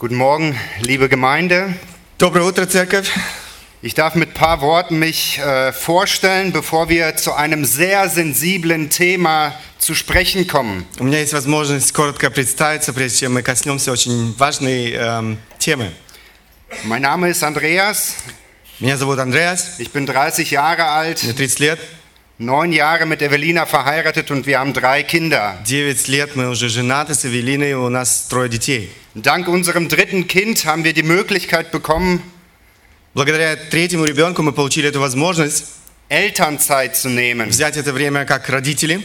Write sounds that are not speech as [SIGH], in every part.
Guten Morgen, liebe Gemeinde. Доброе утро, церковь. Ich darf mit ein paar Worten mich äh, vorstellen, bevor wir zu einem sehr sensiblen Thema zu sprechen kommen. У меня есть возможность коротко представиться, прежде чем мы коснемся очень важной эм, темы. Mein Name ist Andreas, Меня зовут Андреас, ich bin 30 Jahre alt, мне 30 лет. neun Jahre mit Evelina verheiratet und wir haben drei Kinder. 9 лет мы уже женаты с Эвелиной, у нас трое детей. Dank unserem dritten Kind haben wir die Möglichkeit bekommen, Благодаря третьему ребенку мы получили эту возможность Elternzeit zu nehmen. взять это время как родители.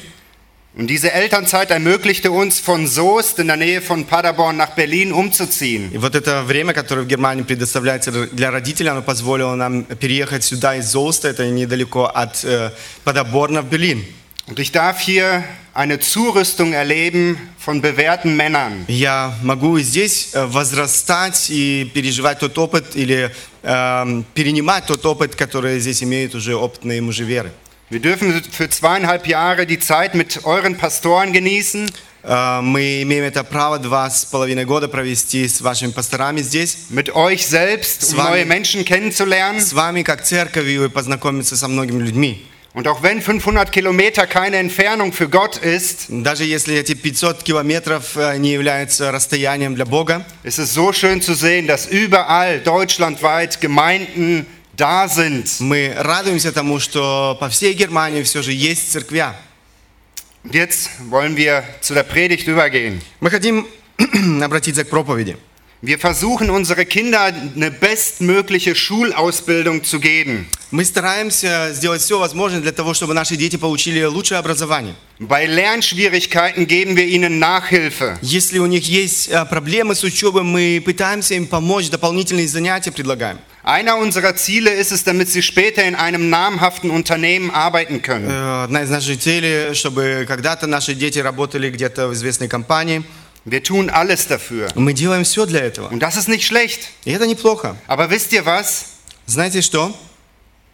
Und diese Elternzeit ermöglichte uns von Soest in der Nähe von Paderborn nach Berlin umzuziehen. И вот это время, которое в Германии предоставляется для родителей, оно позволило нам переехать сюда из Золста, это недалеко от э, Подоборна в Берлин. Und ich darf hier eine Zurüstung erleben von bewährten Männern. Я могу здесь э, возрастать и переживать тот опыт или эм, перенимать тот опыт, который здесь имеют уже опытные мужи веры. Wir dürfen für zweieinhalb Jahre die Zeit mit euren Pastoren genießen, Э, Мы имеем это право два с половиной года провести с вашими пасторами здесь, mit euch selbst, um С вами. neue Menschen kennenzulernen. с вами как церковью и познакомиться со многими людьми. Und auch wenn 500 Kilometer keine Entfernung für Gott ist, Даже если эти 500 километров э, не являются расстоянием для Бога, ist es so schön zu sehen, dass überall deutschlandweit Gemeinden da sind. мы радуемся тому, что по всей Германии все же есть церквя. Und jetzt wollen wir zu der Predigt übergehen. Мы хотим [CLEARS THROAT] обратиться к проповеди. Wir versuchen unsere Kinder eine bestmögliche Schulausbildung zu geben. Мы стараемся сделать все возможное для того, чтобы наши дети получили лучшее образование. Bei Lernschwierigkeiten geben wir ihnen Nachhilfe. Если у них есть э, проблемы с учебой, мы пытаемся им помочь, дополнительные занятия предлагаем. Einer unserer Ziele ist es, damit sie später in einem namhaften Unternehmen arbeiten können. Э, Одна из наших целей, чтобы когда-то наши дети работали где-то в известной компании. Wir tun alles dafür. Мы делаем все для этого. Und das ist nicht schlecht. И это неплохо. Aber wisst ihr was? Знаете что?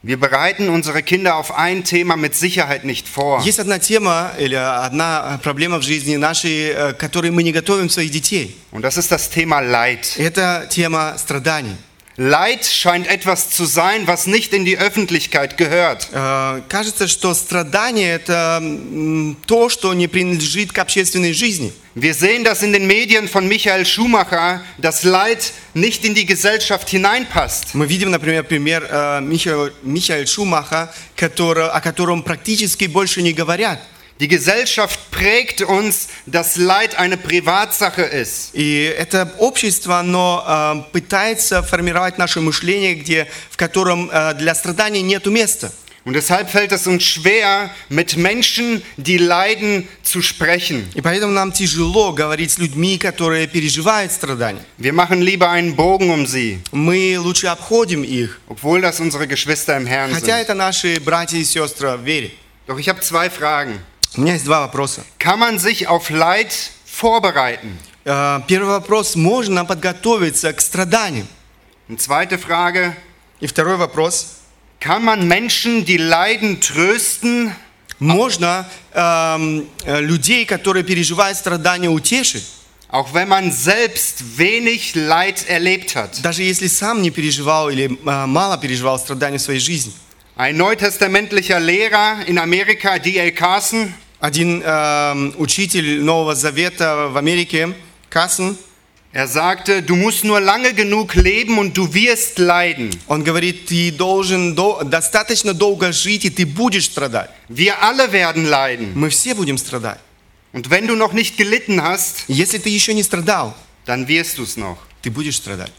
Wir bereiten unsere Kinder auf ein Thema mit Sicherheit nicht vor. Есть одна тема или одна проблема в жизни нашей, э, к которой мы не готовим своих детей. Und das ist das Thema Leid. Это тема страданий. Leid scheint etwas zu sein, was nicht in die Öffentlichkeit gehört. Э, Кажется, что страдание – это м, то, что не принадлежит к общественной жизни. Wir sehen das in den Medien von Michael Schumacher, dass Leid nicht in die Gesellschaft hineinpasst. Мы видим, например, пример э, Михаила, Михаэля Шумаха, который- о котором практически больше не говорят. Die Gesellschaft prägt uns, dass Leid eine Privatsache ist. И это общество, оно э, пытается формировать наше мышление, где, в котором э, для страданий нет места. Und deshalb fällt es uns schwer, mit Menschen, die leiden, zu sprechen. И поэтому нам тяжело говорить с людьми, которые переживают страдания. Wir machen lieber einen Bogen um sie, Мы лучше обходим их, obwohl das unsere Geschwister im Herrn хотя sind. это наши братья и сестры в вере. Doch ich habe zwei Fragen. У меня есть два вопроса. Kann man sich auf Leid vorbereiten? Э, Первый вопрос. Можно подготовиться к страданиям? Und zweite Frage, И второй вопрос. kann man Menschen, die leiden, trösten? Можно эм, э, людей, которые переживают страдания, утешить, Auch wenn man selbst wenig Leid erlebt hat. даже если сам не переживал или э, мало переживал страдания в своей жизни. Ein neutestamentlicher Lehrer in Amerika, D.L. Carson, Один эм, учитель Нового Завета в Америке, Кассен, er sagte, du musst nur lange genug leben und du wirst leiden. он говорит, ты должен до- достаточно долго жить, и ты будешь страдать. Wir alle werden leiden. Мы все будем страдать. Und wenn du noch nicht gelitten hast, Если ты еще не страдал, dann wirst du es noch. ты будешь страдать.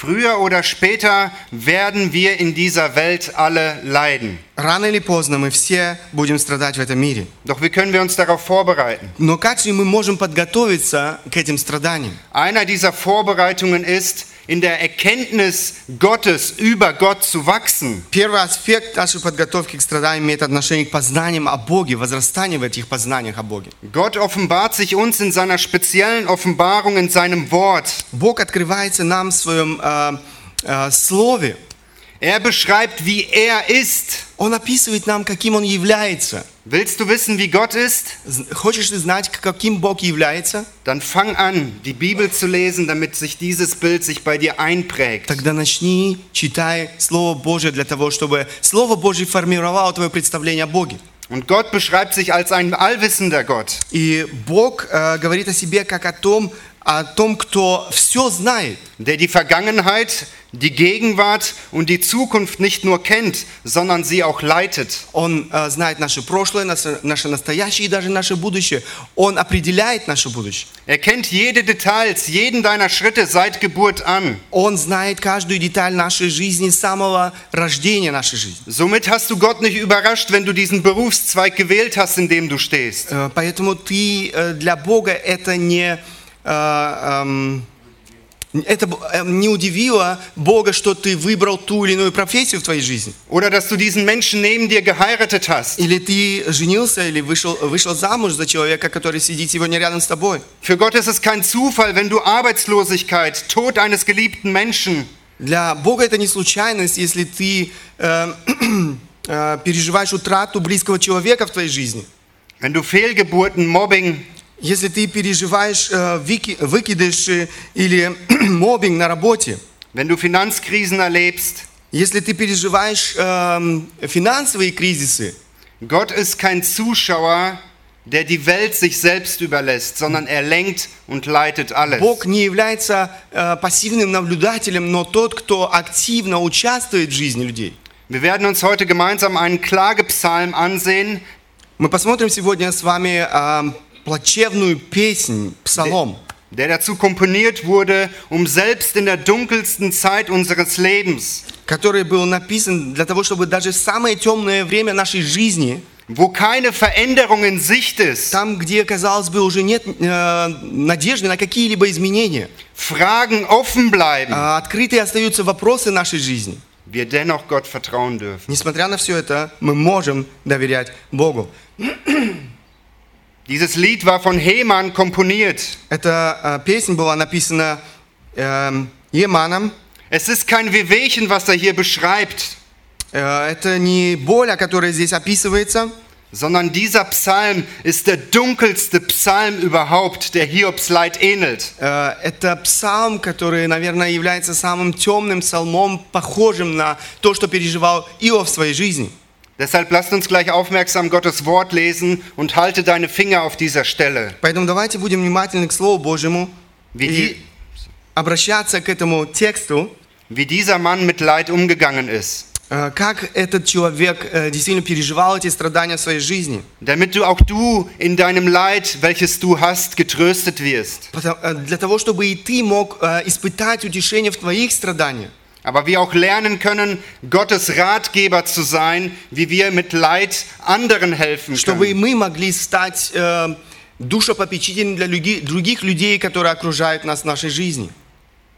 Früher oder später werden wir in dieser Welt alle leiden. Рано или поздно мы все будем страдать в этом мире. Doch wie können wir uns darauf vorbereiten? Но как же мы можем подготовиться к этим страданиям? Einer dieser Vorbereitungen ist, in der Erkenntnis Gottes über Gott zu wachsen. Первый аспект нашей подготовки к страданиям имеет отношение к познаниям о Боге, возрастанию в этих познаниях о Боге. Gott offenbart sich uns in seiner speziellen Offenbarung in seinem Wort. Бог открывается нам в своем э, э, слове. Er beschreibt, wie er ist. Он описывает нам, каким Он является. Willst du wissen, wie Gott ist? З- Хочешь ты знать, к- каким Бог является? Dann fang an, die Bibel zu lesen, damit sich dieses Bild sich bei dir einprägt. Тогда начни, читай Слово Божье для того, чтобы Слово Божье формировало твое представление о Боге. Und Gott beschreibt sich als ein allwissender Gott. И Бог э, говорит о себе как о том, о том, кто все знает. der die Vergangenheit, die Gegenwart und die Zukunft nicht nur kennt, sondern sie auch leitet. Он э, знает наше прошлое, наше, наше настоящее и даже наше будущее. Он определяет наше будущее. Er kennt jede Details, jeden deiner Schritte seit Geburt an. Он знает каждую деталь нашей жизни с самого рождения нашей жизни. Somit hast du Gott nicht überrascht, wenn du diesen Berufszweig gewählt hast, in dem du stehst. Э, Поэтому ты э, для Бога это не э, эм, это б- э, не удивило Бога, что ты выбрал ту или иную профессию в твоей жизни. Oder dass du diesen Menschen neben dir geheiratet hast. Или ты женился, или вышел, вышел замуж за человека, который сидит сегодня рядом с тобой. Für Gott ist es kein Zufall, wenn du Arbeitslosigkeit, Tod eines geliebten Menschen, Для Бога это не случайность, если ты э, [CLEARS THROAT] э, переживаешь утрату близкого человека в твоей жизни. wenn du Fehlgeburten, Mobbing, Если ты переживаешь э, вики- выкидыши или мобинг на работе. wenn du Finanzkrisen erlebst. Если ты переживаешь эм, финансовые кризисы. Gott ist kein Zuschauer, der die Welt sich selbst überlässt, sondern er lenkt und leitet alles. Бог не является э, пассивным наблюдателем, но тот, кто активно участвует в жизни людей. Wir werden uns heute gemeinsam einen Klagepsalm ansehen, Мы посмотрим сегодня с вами эм, плачевную песнь, псалом, der dazu komponiert wurde, um selbst in der dunkelsten Zeit unseres Lebens, который был написан для того, чтобы даже в самое темное время нашей жизни, wo keine Veränderung in Sicht ist, там, где, казалось бы, уже нет э, надежды на какие-либо изменения, Fragen offen bleiben, открытые остаются вопросы нашей жизни. wir dennoch Gott vertrauen dürfen. Несмотря на все это, мы можем доверять Богу. Dieses Lied war von Heman komponiert. Эта э, песня была написана эм, Еманом. Es ist kein Wehwehchen, was er hier beschreibt, Э, это не боль, о которой здесь описывается, sondern dieser Psalm ist der dunkelste Psalm überhaupt, der Hiobs Leid ähnelt. Э, это псалм, который, наверное, является самым темным псалмом, похожим на то, что переживал Иов в своей жизни. Deshalb lasst uns gleich aufmerksam Gottes Wort lesen und halte deine Finger auf dieser Stelle. Поэтому давайте будем внимательны к Слову Божьему Wie, и die, обращаться к этому тексту, wie dieser Mann mit Leid umgegangen ist, э, как этот человек э, действительно переживал эти страдания в своей жизни. damit du auch du in deinem Leid, welches du hast, getröstet wirst. Потому- э, Для того, чтобы и ты мог э, испытать утешение в твоих страданиях. Aber wir auch lernen können, Gottes Ratgeber zu sein, wie wir mit Leid anderen helfen чтобы и können. мы могли стать э, душепопечителем для люди- других людей, которые окружают нас в нашей жизни.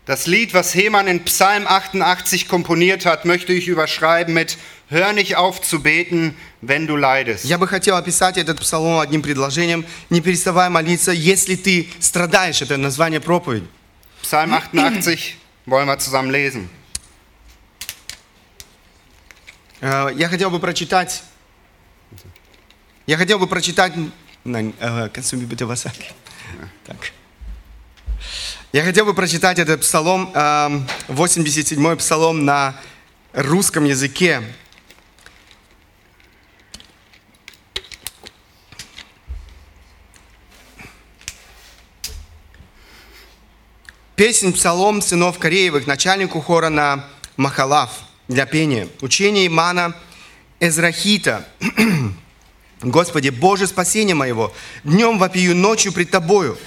Das Lied, was Heman in Psalm 88 komponiert hat, möchte ich überschreiben mit Hör nicht auf zu beten, wenn du leidest. Я бы хотел описать этот псалом одним предложением. Не переставай молиться, если ты страдаешь. Это название проповеди. Psalm 88 [CLEARS THROAT] wollen wir zusammen lesen. Я хотел бы прочитать... Я хотел бы прочитать... Bitte was sagen? Так. Я хотел бы прочитать этот псалом, эм, 87-й псалом на русском языке. Песнь псалом сынов Кореевых, начальнику хора на Махалав для пения. Учение Имана Эзрахита. [CLEARS THROAT] Господи, Боже спасение моего, днем вопию, ночью пред Тобою.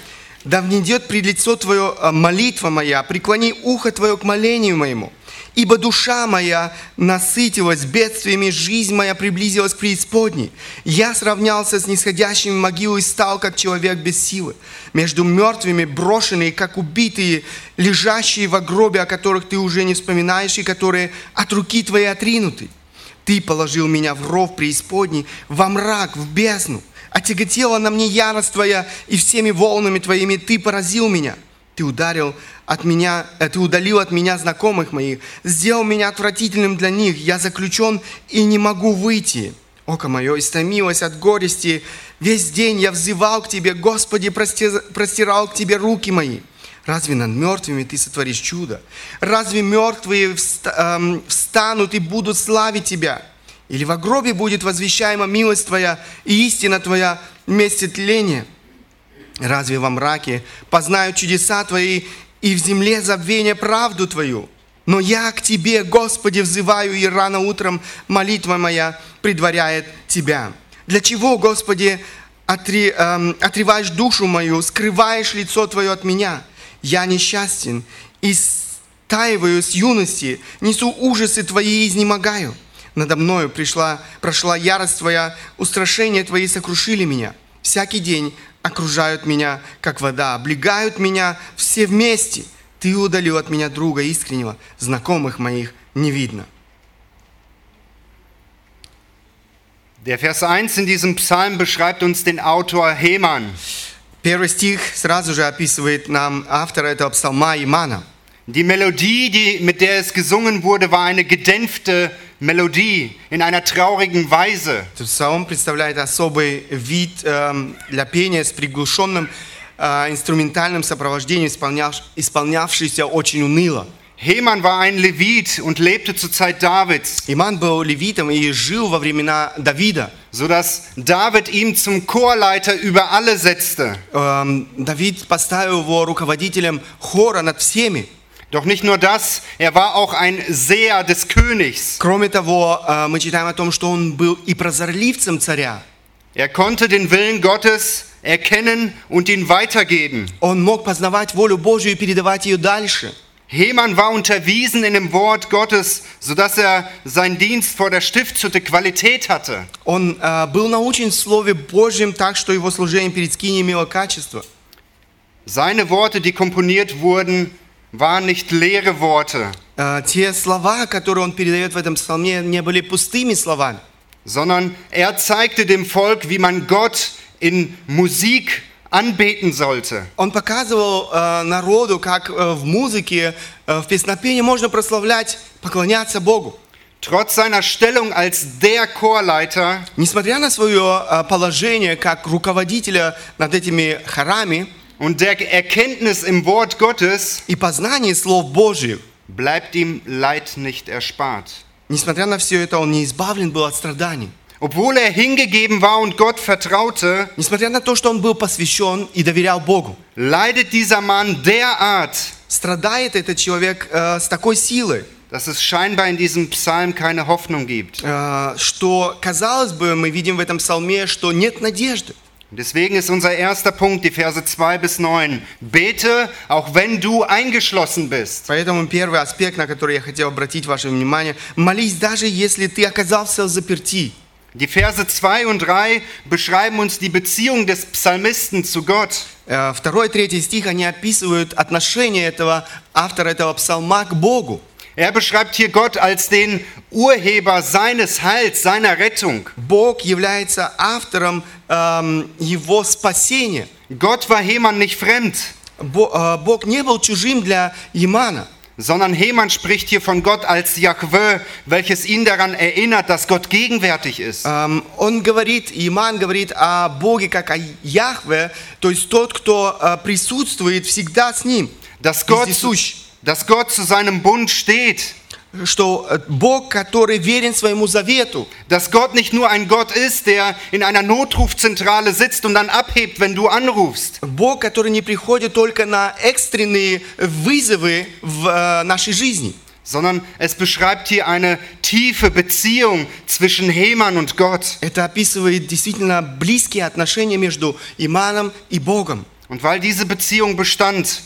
Да внедет пред лицо Твое а, молитва моя, преклони ухо Твое к молению моему. Ибо душа моя насытилась бедствиями, жизнь моя приблизилась к преисподней. Я сравнялся с нисходящими могилой и стал, как человек без силы. Между мертвыми, брошенные, как убитые, лежащие в гробе, о которых ты уже не вспоминаешь, и которые от руки Твоей отринуты. Ты положил меня в ров преисподней, во мрак, в бездну. Отяготела на мне ярость Твоя, и всеми волнами Твоими Ты поразил меня. Ты ударил от меня, э, Ты удалил от меня знакомых моих, сделал меня отвратительным для них. Я заключен и не могу выйти. Око мое истомилось от горести. Весь день я взывал к Тебе, Господи, прости- простирал к Тебе руки мои. Разве над мертвыми Ты сотворишь чудо? Разве мертвые эм, встанут и будут славить Тебя? Или во гробе будет возвещаема милость Твоя и истина Твоя в месте тления? Разве во мраке познают чудеса Твои и в земле забвение правду Твою? Но я к Тебе, Господи, взываю, и рано утром молитва моя предваряет Тебя. Для чего, Господи, отри- эм, отрываешь душу мою, скрываешь лицо Твое от меня? Я несчастен и стаиваю с юности, несу ужасы Твои и изнемогаю. Надо мною пришла, прошла ярость Твоя, устрашения Твои сокрушили меня. Всякий день окружают меня, как вода, облегают меня все вместе. Ты удалил от меня друга искреннего, знакомых моих не видно. Der Vers 1 in diesem Psalm beschreibt uns den Autor Heman. Первый стих сразу же описывает нам автора этого псалма Имана. Die Melodie, die, mit der es gesungen wurde, war eine gedämpfte Melodie in einer traurigen Weise. Этот псалом представляет особый вид эм, для пения с приглушенным э, инструментальным сопровождением, исполняв- исполнявшийся очень уныло. Heman war ein Levit und lebte zur Zeit Davids, Иман был левитом и жил во времена Давида. sodass David ihn zum Chorleiter über alle setzte. Эм, Давид поставил его руководителем хора над всеми. Doch nicht nur das, er war auch ein Seher des Königs. Кроме того, э, мы читаем о том, что он был и прозорливцем царя. Er konnte den Willen Gottes erkennen und ihn weitergeben. Он мог познавать волю Божью и передавать ее дальше. Heman war unterwiesen in dem Wort Gottes, sodass er sein Dienst vor der Stiftshütte Qualität hatte. Он э, был научен в Слове Божьем так, что его служение перед Скиней имело качество. Seine Worte, die komponiert wurden, waren nicht leere Worte, Э, те слова, которые он передает в этом псалме, не были пустыми словами. sondern er zeigte dem Volk, wie man Gott in Musik anbeten sollte. Он показывал э, народу, как э, в музыке, э, в песнопении можно прославлять, поклоняться Богу. Trotz seiner Stellung als der Chorleiter Несмотря на свое э, положение как руководителя над этими хорами und der Erkenntnis im Wort Gottes и познание слов Божьих, bleibt ihm Leid nicht erspart. несмотря на все это, он не избавлен был от страданий. Obwohl er hingegeben war und Gott vertraute, Несмотря на то, что он был посвящен и доверял Богу. leidet dieser Mann derart, Страдает этот человек э, с такой силой, dass es scheinbar in diesem Psalm keine Hoffnung gibt. э, что, казалось бы, мы видим в этом псалме, что нет надежды. Und Deswegen ist unser erster Punkt, die Verse 2 bis 9. Bete, auch wenn du eingeschlossen bist. Поэтому первый аспект, на который я хотел обратить ваше внимание, молись даже если ты оказался в заперти. Die Verse 2 und 3 beschreiben uns die Beziehung des Psalmisten zu Gott. Э, Второй и третий стих, они описывают отношение этого автора этого псалма к Богу. Er beschreibt hier Gott als den Urheber seines Heils, seiner Rettung. Бог является автором эм, его спасения. Gott war Heman nicht fremd, Бо- э, Бог не был чужим для Имана. sondern Heman spricht hier von Gott als Jahwe, welches ihn daran erinnert, dass Gott gegenwärtig ist. Эм, Он говорит, Иман говорит о Боге как о Яхве, то есть тот, кто э, присутствует всегда с ним, Dass Gott, вездесущ. dass Gott zu seinem Bund steht. что э, Бог, который верен своему завету, Dass Gott nicht nur ein Gott ist, der in einer Notrufzentrale sitzt und dann abhebt, wenn du anrufst, Бог, который не приходит только на экстренные вызовы в э, нашей жизни, sondern es beschreibt hier eine tiefe Beziehung zwischen Heman und Gott. это описывает действительно близкие отношения между Иманом и Богом. Und weil diese Beziehung bestand,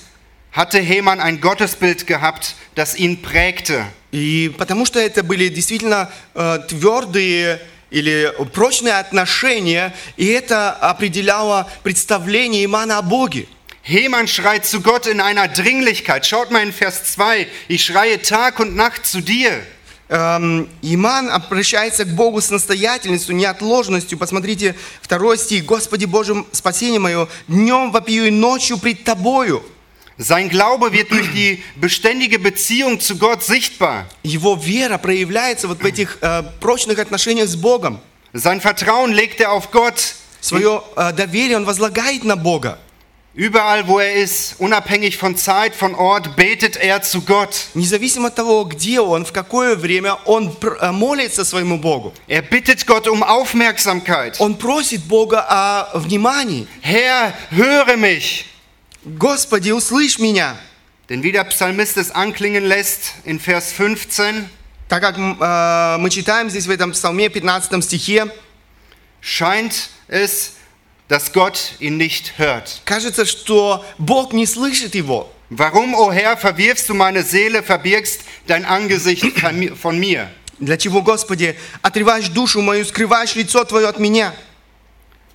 hatte Heman ein Gottesbild gehabt, das ihn prägte. И потому что это были действительно э, твердые или прочные отношения, и это определяло представление Имана о Боге. Heman schreit zu Gott in einer Dringlichkeit. Schaut mal in Vers 2. Ich schreie Tag und Nacht zu dir. Эм, Иман обращается к Богу с настоятельностью, неотложностью. Посмотрите, второй стих. «Господи Боже, спасение мое, днем вопию и ночью пред Тобою». Sein Glaube wird durch die beständige Beziehung zu Gott sichtbar. Его вера проявляется вот в этих э, прочных отношениях с Богом. Sein Vertrauen legt er auf Gott. Свое э, доверие он возлагает на Бога. Überall, wo er ist, unabhängig von Zeit, von Ort, betet er zu Gott. Независимо от того, где он, в какое время, он пр- э, молится своему Богу. Er bittet Gott um Aufmerksamkeit. Он просит Бога о внимании. Herr, höre mich. Господи, услышь меня. Denn wie der Psalmist es anklingen lässt in Vers 15, Так как м, э, мы читаем здесь в этом псалме 15 стихе, scheint es, dass Gott ihn nicht hört. кажется, что Бог не слышит его. Warum, o Herr, verwirfst du meine Seele, verbirgst dein Angesicht von mi- von mir? Для чего, Господи, отрываешь душу мою, скрываешь лицо Твое от меня?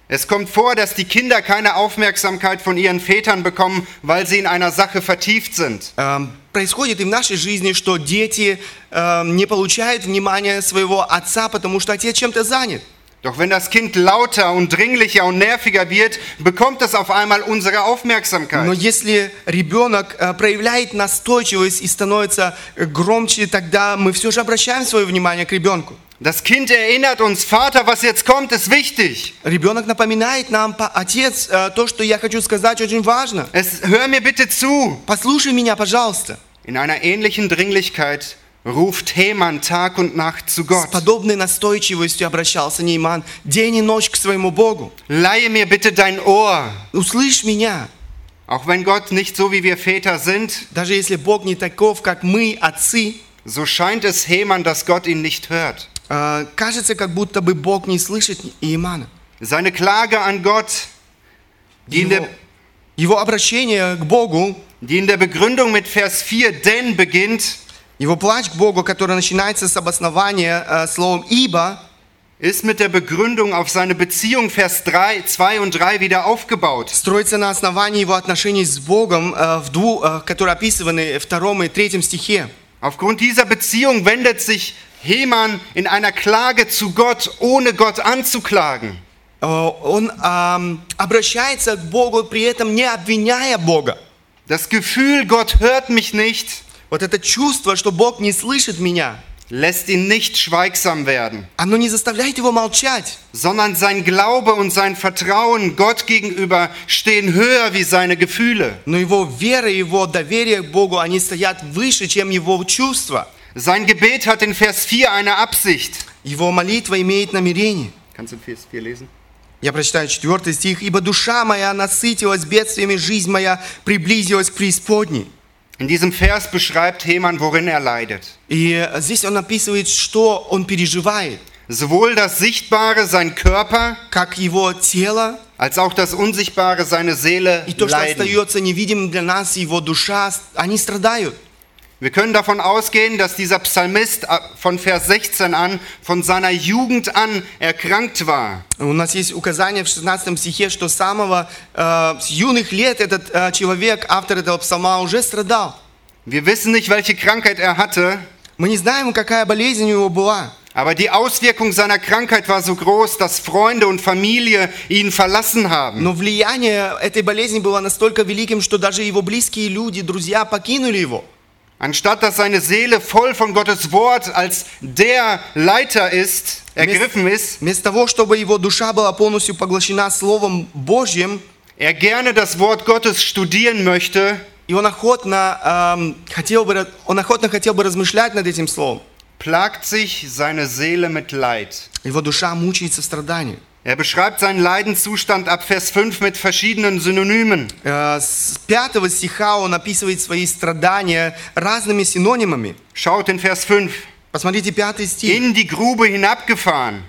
Es kommt vor, dass die Kinder keine Aufmerksamkeit von ihren Vätern bekommen, weil sie in einer Sache vertieft sind. Эм, Происходит и в нашей жизни, что дети эм, не получают внимания своего отца, потому что отец чем-то занят. Doch wenn das Kind lauter und dringlicher und nerviger wird, bekommt es auf einmal unsere Но Aufmerksamkeit. если ребенок э, проявляет настойчивость и становится э, громче, тогда мы все же обращаем свое внимание к ребенку. Das Kind erinnert uns, Vater, was jetzt kommt, ist wichtig. Ребенок напоминает нам, «Па- отец, э, то, что я хочу сказать, очень важно. Es, hör mir bitte zu. Послушай меня, пожалуйста. In einer ähnlichen Dringlichkeit ruft Heman Tag und Nacht zu С Gott. подобной настойчивостью обращался Нейман день и ночь к своему Богу. Leihe mir bitte dein Ohr. Услышь меня. Auch wenn Gott nicht so wie wir Väter sind, Даже если Бог не таков, как мы, отцы, so scheint es Heman, dass Gott ihn nicht hört. э, кажется, как будто бы Бог не слышит Иемана. Seine Klage an Gott, die in, Его, der, его обращение к Богу, die in der Begründung mit Vers 4 denn beginnt, его плач к Богу, который начинается с обоснования э, словом «ибо», ist mit der Begründung auf seine Beziehung Vers 3, 2 und 3 wieder aufgebaut. строится на основании его отношений с Богом, э, в дву, э, которые описаны в втором и третьем стихе. Aufgrund dieser Beziehung wendet sich Heman in einer Klage zu Gott, ohne Gott anzuklagen. Э, Он ам, обращается к Богу, при этом не обвиняя Бога. Das Gefühl, Gott hört mich nicht, Вот это чувство, что Бог не слышит меня, lässt ihn nicht schweigsam werden, оно не заставляет его молчать. sondern sein Glaube und sein Vertrauen Gott gegenüber stehen höher wie seine Gefühle. Но его вера и его доверие к Богу, они стоят выше, чем его чувства. Sein Gebet hat in Vers 4 eine Absicht. Его молитва имеет намерение. Kannst du Vers 4 lesen? Я прочитаю четвертый стих. «Ибо душа моя насытилась бедствиями, жизнь моя приблизилась к преисподней». In diesem Vers beschreibt Heman, worin er leidet. И здесь он описывает, что он переживает. Sowohl das Sichtbare, sein Körper, Как его тело als auch das Unsichtbare, seine Seele и то, что leiden. остается невидимым для нас, его душа, они страдают. Wir können davon ausgehen, dass dieser Psalmist äh, von Vers 16 an, von seiner Jugend an erkrankt war. У нас есть указание в 16 стихе, что с самого э, с юных лет этот э, человек, автор этого псалма, уже страдал. Wir wissen nicht, welche Krankheit er hatte, Мы не знаем, какая болезнь у него была. aber die Auswirkung seiner Krankheit war so groß, dass Freunde und Familie ihn verlassen haben. Но влияние этой болезни было настолько великим, что даже его близкие люди, друзья покинули его. Anstatt dass seine Seele voll von Gottes Wort als der Leiter ist, ergriffen ist, Вместо того, чтобы его душа была полностью поглощена Словом Божьим, er gerne das Wort Gottes studieren möchte, и он охотно, эм, хотел бы, ра- он охотно хотел бы размышлять над этим Словом, plagt sich seine Seele mit Leid. его душа мучается в страдании. Er beschreibt seinen Leidenszustand ab Vers 5 mit verschiedenen Synonymen. Э, С пятого стиха он описывает свои страдания разными синонимами. Schaut in Vers 5. Посмотрите пятый стих. In die Grube hinabgefahren.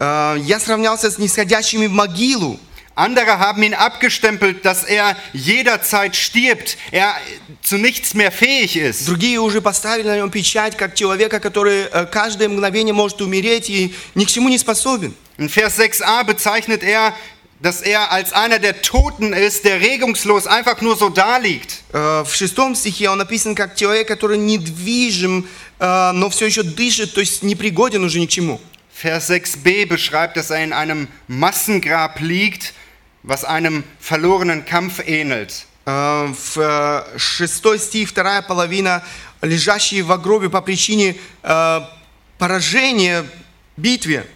Э, «Я сравнялся с нисходящими в могилу». Andere haben ihn abgestempelt, dass er jederzeit stirbt, er zu nichts mehr fähig ist. Другие уже поставили на нем печать, как человека, который э, каждое мгновение может умереть и ни к чему не способен. In Vers 6a bezeichnet er, dass er als einer der Toten ist, der regungslos einfach nur so daliegt. Э, В шестом стихе он описан как человек, который недвижим, э, но все еще дышит, то есть непригоден уже ни к чему. Vers 6b beschreibt, dass er in einem Massengrab liegt, was einem verlorenen Kampf ähnelt. Э, В э, шестой стих, вторая половина, лежащие в гробе по причине э, поражения в битве.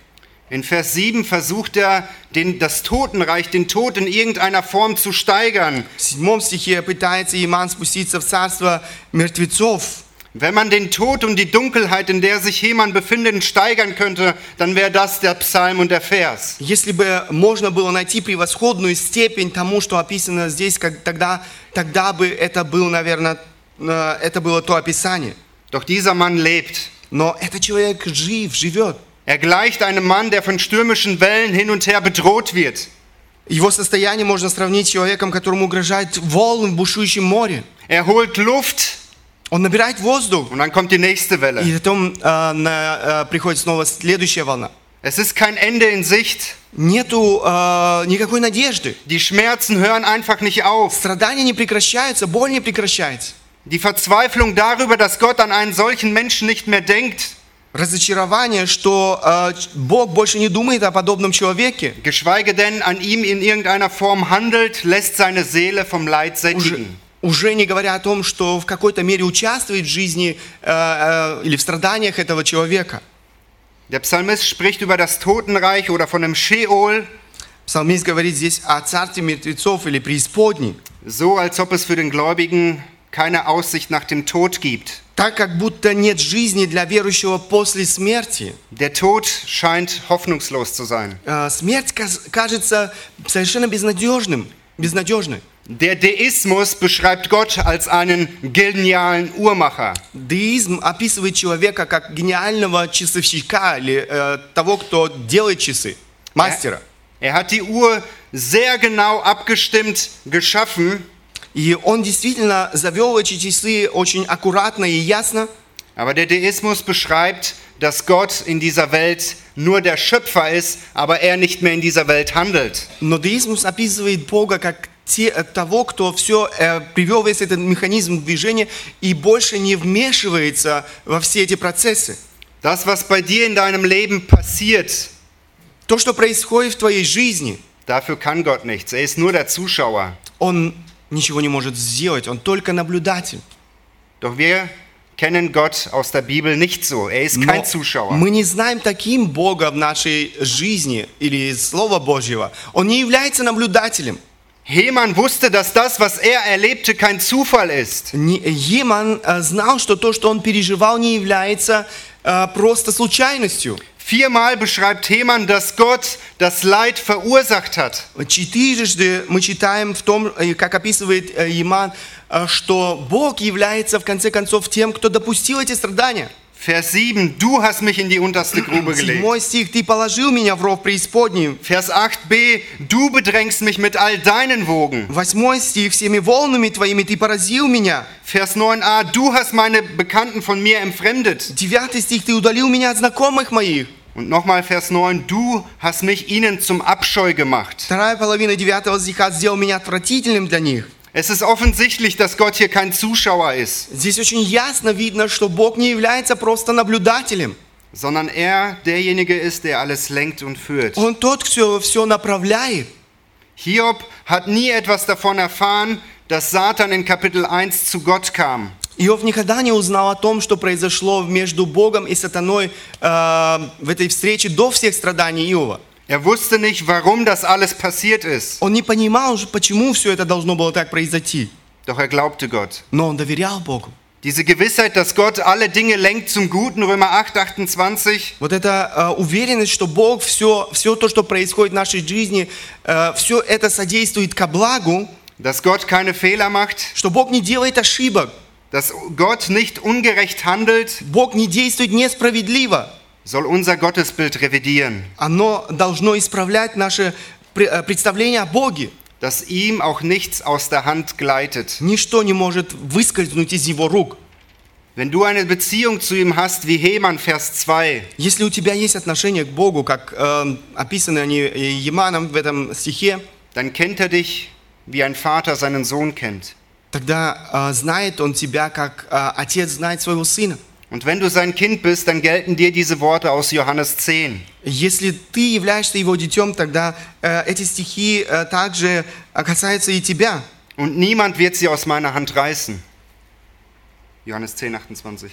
In Vers 7 versucht er, den, das Totenreich, den Tod in irgendeiner Form zu steigern. В седьмом стихе пытается Иман спуститься в царство мертвецов. Wenn man den Tod und die Dunkelheit, in der sich Heman befindet, steigern könnte, dann wäre das der Psalm und der Vers. Если бы можно было найти превосходную степень тому, что описано здесь, как, тогда, тогда бы это был, наверное, э, это было то описание. Doch dieser Mann lebt. Но этот человек жив, живет. Er gleicht einem Mann, der von stürmischen Wellen hin und her bedroht wird. Его состояние можно сравнить с человеком, которому угрожает волн в бушующем море. Er holt Luft Он набирает воздух, und dann kommt die nächste Welle. и потом э, на- э, приходит снова следующая волна. Es ist kein Ende in Sicht. Нету э, никакой надежды. Die Schmerzen hören einfach nicht auf. Страдания не прекращаются, боль не прекращается. Die Verzweiflung darüber, dass Gott an einen solchen Menschen nicht mehr denkt, Разочарование, что э, ч- Бог больше не думает о подобном человеке. geschweige denn an ihm in irgendeiner Form handelt, lässt seine Seele vom Leid Уже, sättigen. уже не говоря о том, что в какой-то мере участвует в жизни э, э, или в страданиях этого человека. Der Psalmist spricht über das Totenreich oder von dem Sheol, Псалмист говорит здесь о царстве мертвецов или преисподней. so als ob es für den Gläubigen keine Aussicht nach dem Tod gibt. Так как будто нет жизни для верующего после смерти. Der Tod scheint hoffnungslos zu sein. Э, Смерть кажется совершенно безнадежным, безнадежной. Der Deismus beschreibt Gott als einen genialen Uhrmacher. Деизм описывает человека как гениального часовщика или э, того, кто делает часы, мастера. Er hat die Uhr sehr genau abgestimmt geschaffen, И он действительно завел эти часы очень аккуратно и ясно. aber der Deismus beschreibt, dass Gott in dieser Welt nur der Schöpfer ist, aber er nicht mehr in dieser Welt handelt. Но деизм описывает Бога как те- э, того, кто все привел весь этот механизм движения и больше не вмешивается во все эти процессы. Das, was bei dir in deinem Leben passiert, То, что происходит в твоей жизни, dafür kann Gott nichts. Er ist nur der Zuschauer. он ничего не может сделать, он только наблюдатель. Doch wir kennen Gott aus der Bibel nicht so. Er ist kein Но Zuschauer. мы не знаем таким Бога в нашей жизни или из Слова Божьего. Он не является наблюдателем. Heman wusste, dass das, was er erlebte, kein Zufall ist. Не- Еман э, знал, что то, что он переживал, не является э, просто случайностью. Viermal beschreibt Heman, dass Gott das Leid verursacht hat. Четырежды мы читаем в том, э, как описывает э, Еман, э, что Бог является в конце концов тем, кто допустил эти страдания. Vers 7, du hast mich in die unterste Grube gelegt. Седьмой стих, ты положил меня в ров преисподней. Vers 8b, du bedrängst mich mit all deinen Wogen. Восьмой стих, всеми волнами твоими ты поразил меня. Vers 9a, du hast meine Bekannten von mir entfremdet. Девятый стих, ты удалил меня от знакомых моих. Und nochmal Vers 9, du hast mich ihnen zum Abscheu gemacht. Вторая половина девятого стиха сделал меня отвратительным для них. Es ist offensichtlich, dass Gott hier kein Zuschauer ist, Здесь очень ясно видно, что Бог не является просто наблюдателем. sondern er derjenige ist, der alles lenkt und führt. Он тот, кто все направляет. Hiob hat nie etwas davon erfahren, dass Satan in Kapitel 1 zu Gott kam. Иов никогда не узнал о том, что произошло между Богом и сатаной э, в этой встрече до всех страданий Иова. Er wusste nicht, warum das alles passiert ist, Он не понимал, уже, почему все это должно было так произойти. doch er glaubte Gott. Но он доверял Богу. Diese Gewissheit, dass Gott alle Dinge lenkt zum Guten, Römer 8, 28, Вот эта э, уверенность, что Бог все, все то, что происходит в нашей жизни, все это содействует ко благу, dass Gott keine Fehler macht, что Бог не делает ошибок, dass Gott nicht ungerecht handelt, Бог не действует несправедливо. soll unser Gottesbild revidieren, Оно должно исправлять наше пре- э, представление о Боге. dass ihm auch nichts aus der Hand gleitet. Ничто не может выскользнуть из Его рук. Wenn du eine Beziehung zu ihm hast, wie Heman, Vers 2, Если у тебя есть отношение к Богу, как э, описаны они э, Еманом в этом стихе, dann kennt er dich, wie ein Vater seinen Sohn kennt. тогда э, знает он тебя, как э, отец знает своего сына. Und wenn du sein Kind bist, dann gelten dir diese Worte aus Johannes 10. Если ты являешься его детем, тогда э, эти стихи э, также э, касаются и тебя. Und niemand wird sie aus meiner Hand reißen. Johannes 10, 28.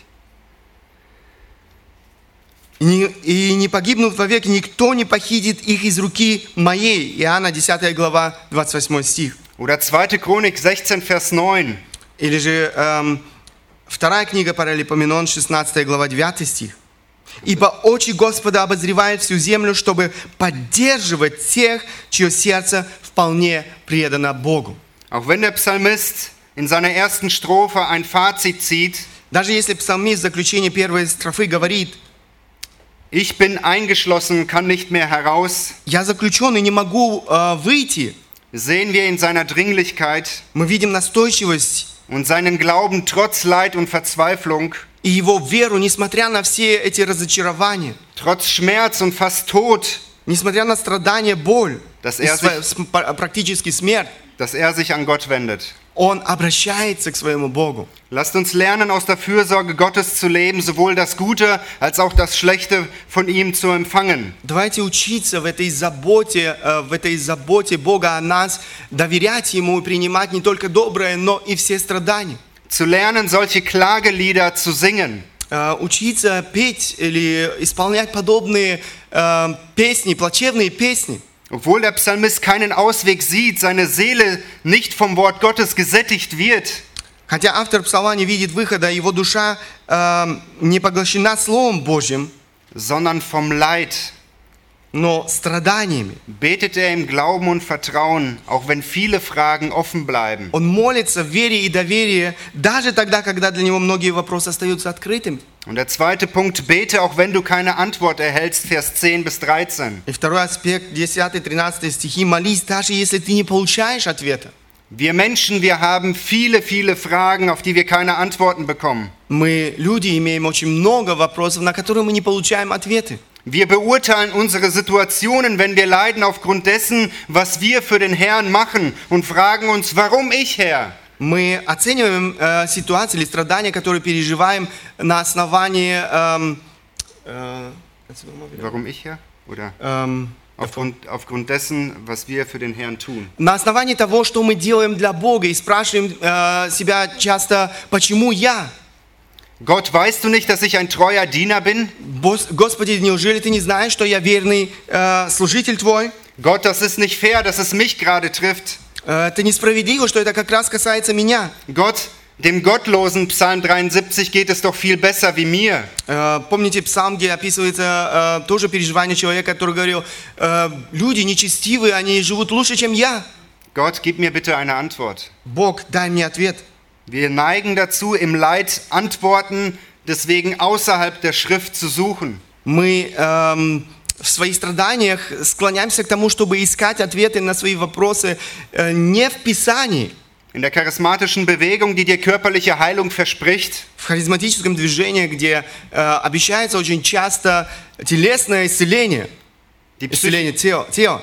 И не, и не погибнут вовек, никто не похитит их из руки моей. Иоанна 10 глава, 28 стих. Oder 2. Chronik 16, Vers 9. Или же эм, вторая книга Паралипоменон, 16 глава, 9 стих. «Ибо очи Господа обозревают всю землю, чтобы поддерживать тех, чье сердце вполне предано Богу». Auch wenn der Psalmist in seiner ersten Strophe ein Fazit zieht, Даже если псалмист в заключении первой строфы говорит, ich bin eingeschlossen, kann nicht mehr heraus, «Я заключен и не могу э, выйти», sehen wir in seiner Dringlichkeit мы видим настойчивость und seinen Glauben trotz Leid und Verzweiflung, и его веру, несмотря на все эти разочарования, trotz Schmerz und fast Tod, несмотря на страдания, боль, Das и er сва- sich- с- па- практически смерть, dass er sich an Gott wendet. Он обращается к своему Богу. Lasst uns lernen, aus der Fürsorge Gottes zu leben, sowohl das Gute als auch das Schlechte von ihm zu empfangen. Давайте учиться в этой заботе, э, в этой заботе Бога о нас, доверять Ему и принимать не только доброе, но и все страдания. Zu lernen, solche Klagelieder zu singen. Э, Учиться петь или исполнять подобные э, песни, плачевные песни. Obwohl der Psalmist keinen Ausweg sieht, seine Seele nicht vom Wort Gottes gesättigt wird, Хотя автор псалма не видит выхода, его душа э, не поглощена Словом Божьим, sondern vom Leid, но страданиями. betet er im Glauben und Vertrauen, auch wenn viele Fragen offen bleiben. Он молится в вере и доверии, даже тогда, когда для него многие вопросы остаются открытыми. Und der zweite Punkt, bete, auch wenn du keine Antwort erhältst, Vers 10 bis 13. И второй аспект, 10-13 стихи, молись, даже если ты не получаешь ответа. Wir Menschen, wir haben viele, viele Fragen, auf die wir keine Antworten bekommen. Мы, люди, имеем очень много вопросов, на которые мы не получаем ответы. Wir beurteilen unsere Situationen, wenn wir leiden, aufgrund dessen, was wir für den Herrn machen und fragen uns, warum ich, Herr? Мы оцениваем э, ситуации или страдания, которые переживаем на основании... эм, э, Warum ich, Herr? Oder эм, aufgrund, aufgrund dessen, was wir für den Herrn tun. на основании того, что мы делаем для Бога, и спрашиваем э, себя часто, почему я? Gott, weißt du nicht, dass ich ein treuer Diener bin? Бос- Господи, неужели ты не знаешь, что я верный э, служитель Твой? Gott, das ist nicht fair, dass es mich gerade trifft. Э, это несправедливо, что это как раз касается меня. Gott, dem Gottlosen Psalm 73 geht es doch viel besser wie mir. Э, Помните псалм, где описывается э, тоже переживание человека, который говорил, э, люди нечестивые, они живут лучше, чем я. Gott, gib mir bitte eine Antwort. Бог, дай мне ответ. Wir neigen dazu, im Leid Antworten deswegen außerhalb der Schrift zu suchen. Мы эм, в своих страданиях склоняемся к тому, чтобы искать ответы на свои вопросы э, не в Писании, In der charismatischen Bewegung, die dir körperliche Heilung verspricht, в харизматическом движении, где э, обещается очень часто телесное исцеление, die, Psych исцеление тела.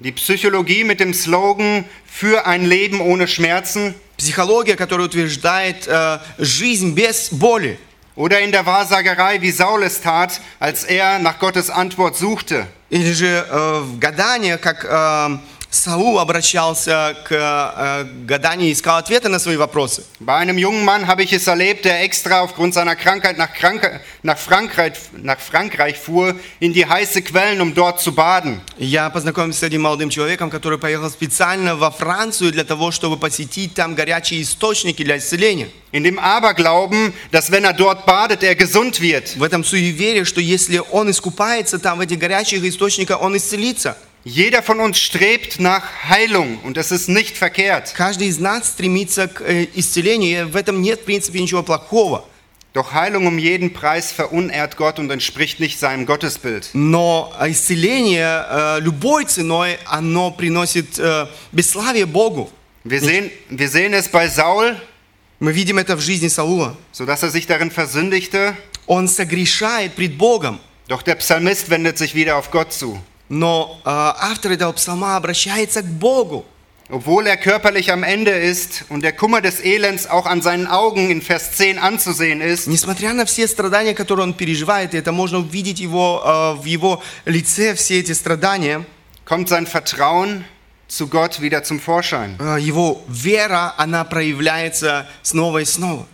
тела. die Psychologie mit dem Slogan für ein Leben ohne Schmerzen Психология, которая утверждает э, жизнь без боли. oder in der Wahrsagerei, wie Saul es tat, als er nach Gottes Antwort suchte. Или же э, в гаданиях, как э, Саул обращался к э, гаданию и искал ответы на свои вопросы. Bei einem jungen Mann habe ich es erlebt, der extra aufgrund seiner Krankheit nach, Krank nach, Frankreich, nach Frankreich fuhr, in die heiße Quellen, um dort zu baden. Я познакомился с одним молодым человеком, который поехал специально во Францию для того, чтобы посетить там горячие источники для исцеления. In dem Aberglauben, dass wenn er dort badet, er gesund wird. В этом суеверии, что если он искупается там в этих горячих источниках, он исцелится. Jeder von uns strebt nach Heilung und das ist nicht verkehrt. Каждый из нас стремится к э, исцелению, и в этом нет, в принципе, ничего плохого. Doch Heilung um jeden Preis verunehrt Gott und entspricht nicht seinem Gottesbild. Но исцеление э, любой ценой, оно приносит э, бесславие Богу. Wir sehen, wir sehen es bei Saul, Мы видим это в жизни Саула. sodass er sich darin versündigte, Он согрешает пред Богом. doch der Psalmist wendet sich wieder auf Gott zu. Но э, автор этого псалма обращается к Богу. Obwohl er körperlich am Ende ist und der Kummer des Elends auch an seinen Augen in Vers 10 anzusehen ist, Несмотря на все страдания, которые он переживает, и это можно увидеть его, э, в его лице, все эти страдания, kommt sein Vertrauen zu Gott wieder zum Vorschein. э, его вера, она проявляется снова и снова.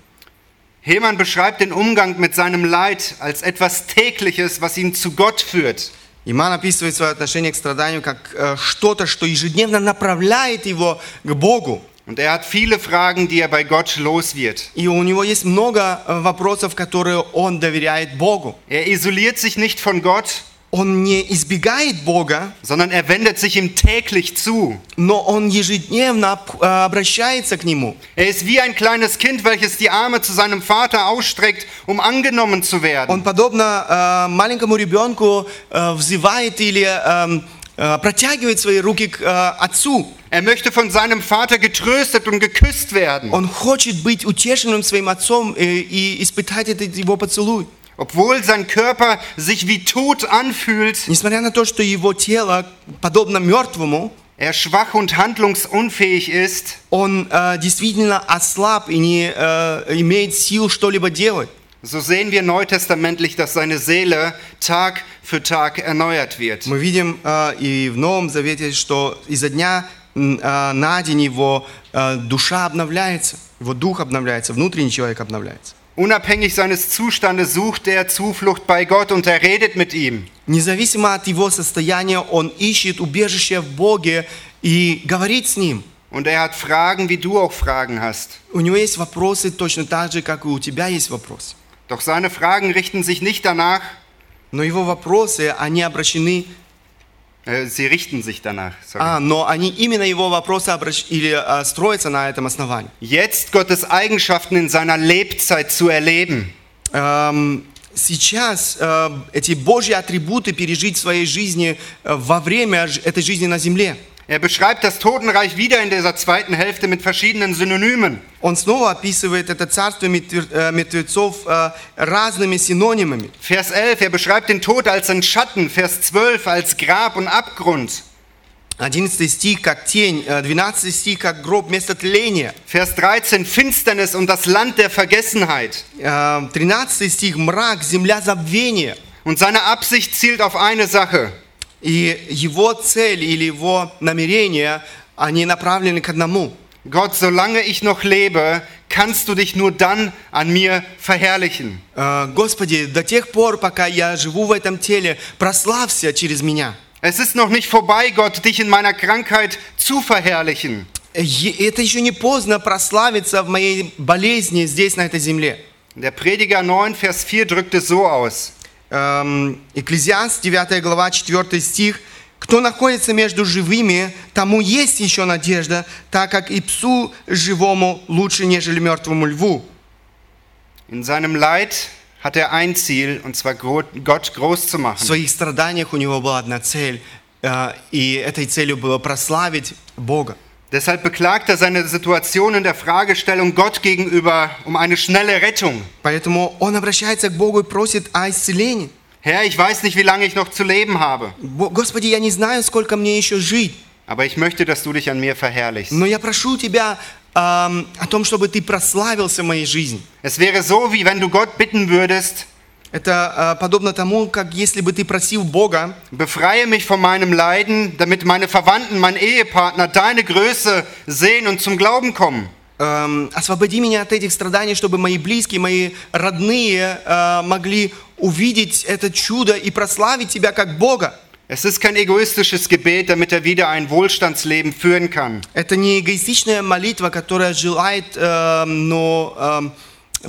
Hemann beschreibt den Umgang mit seinem Leid als etwas Tägliches, was ihn zu Gott führt. Иман описывает свое отношение к страданию как э, что-то, что ежедневно направляет его к Богу. Und er hat viele Fragen, die er bei Gott los wird. И у него есть много э, вопросов, которые он доверяет Богу. Er isoliert sich nicht von Gott, Он не избегает Бога, sondern er wendet sich ihm täglich zu. но он ежедневно об- э, обращается к Нему. Er ist wie ein kleines Kind, welches die Arme zu seinem Vater ausstreckt, um angenommen zu Он werden. подобно э, маленькому ребенку э, взывает или эм, э, протягивает свои руки к э, отцу. Er möchte von seinem Vater getröstet und geküsst werden. Он хочет быть утешенным своим отцом э, и испытать этот его поцелуй. Obwohl sein Körper sich wie tot anfühlt, Несмотря на то, что его тело подобно мертвому, er schwach und handlungsunfähig ist, он э, действительно ослаб и не э, имеет сил что-либо делать. so sehen wir neutestamentlich, dass seine Seele Tag für Tag erneuert wird. Мы видим э, и в Новом Завете, что изо дня м, э, на день его э, душа обновляется, его дух обновляется, внутренний человек обновляется. Unabhängig seines Zustandes sucht er Zuflucht bei Gott und er redet mit ihm. Независимо от его состояния, он ищет убежище в Боге и говорит с ним. Und er hat Fragen, wie du auch Fragen hast. У него есть вопросы точно так же, как и у тебя есть вопросы. Doch seine Fragen richten sich nicht danach, Но его вопросы, они обращены, äh, sie richten sich danach. Sorry. а, но они именно его вопросы обращ... или а, строятся на этом основании. Jetzt Gottes Eigenschaften in seiner Lebzeit zu erleben. Эм, сейчас э, эти Божьи атрибуты пережить в своей жизни э, во время ж- этой жизни на земле. Er beschreibt das Totenreich wieder in dieser zweiten Hälfte mit verschiedenen Synonymen. Он снова описывает это царство мертвер- э, мертвецов э, разными синонимами. Vers 11, er beschreibt den Tod als einen Schatten. Vers 12 als Grab und Abgrund. 11 стих как тень, э, 12 стих как гроб, место тления. Vers 13 Finsternis und das Land der Vergessenheit. Э, 13 стих мрак, земля забвения. Und seine Absicht zielt auf eine Sache. И его цель или его намерения, они направлены к одному. Gott, solange ich noch lebe, kannst du dich nur dann an mir verherrlichen. Э, Господи, до тех пор, пока я живу в этом теле, прославься через меня. Es ist noch nicht vorbei, Gott, dich in meiner Krankheit zu verherrlichen. Это еще не поздно прославиться в моей болезни здесь, на этой земле. Der Prediger 9, Vers 4 drückt es so aus. Эм, Экклезиаст, 9 глава, 4 стих. «Кто находится между живыми, тому есть еще надежда, так как и псу живому лучше, нежели мертвому льву». In seinem Leid hat er ein Ziel, und zwar Gott groß zu В machen. своих страданиях у него была одна цель, э, и этой целью было прославить Бога. Deshalb beklagt er seine Situation in der Fragestellung Gott gegenüber um eine schnelle Rettung. Поэтому он обращается к Богу и просит о исцелении. Herr, ich weiß nicht, wie lange ich noch zu leben habe, «Бо- Господи, я не знаю, сколько мне еще жить, aber ich möchte, dass du dich an mir verherrlichst. но я прошу Тебя эм, о том, чтобы Ты прославился в моей жизни. Es wäre so, wie wenn du Gott bitten würdest, Это э, подобно тому, как если бы ты просил Бога, befreie mich von meinem Leiden, damit meine Verwandten, mein Ehepartner deine Größe sehen und zum Glauben kommen. эм, освободи меня от этих страданий, чтобы мои близкие, мои родные э, могли увидеть это чудо и прославить Тебя как Бога. Es ist kein egoistisches Gebet, damit er wieder ein Wohlstandsleben führen kann. Это не эгоистичная молитва, которая желает эм, но, эм,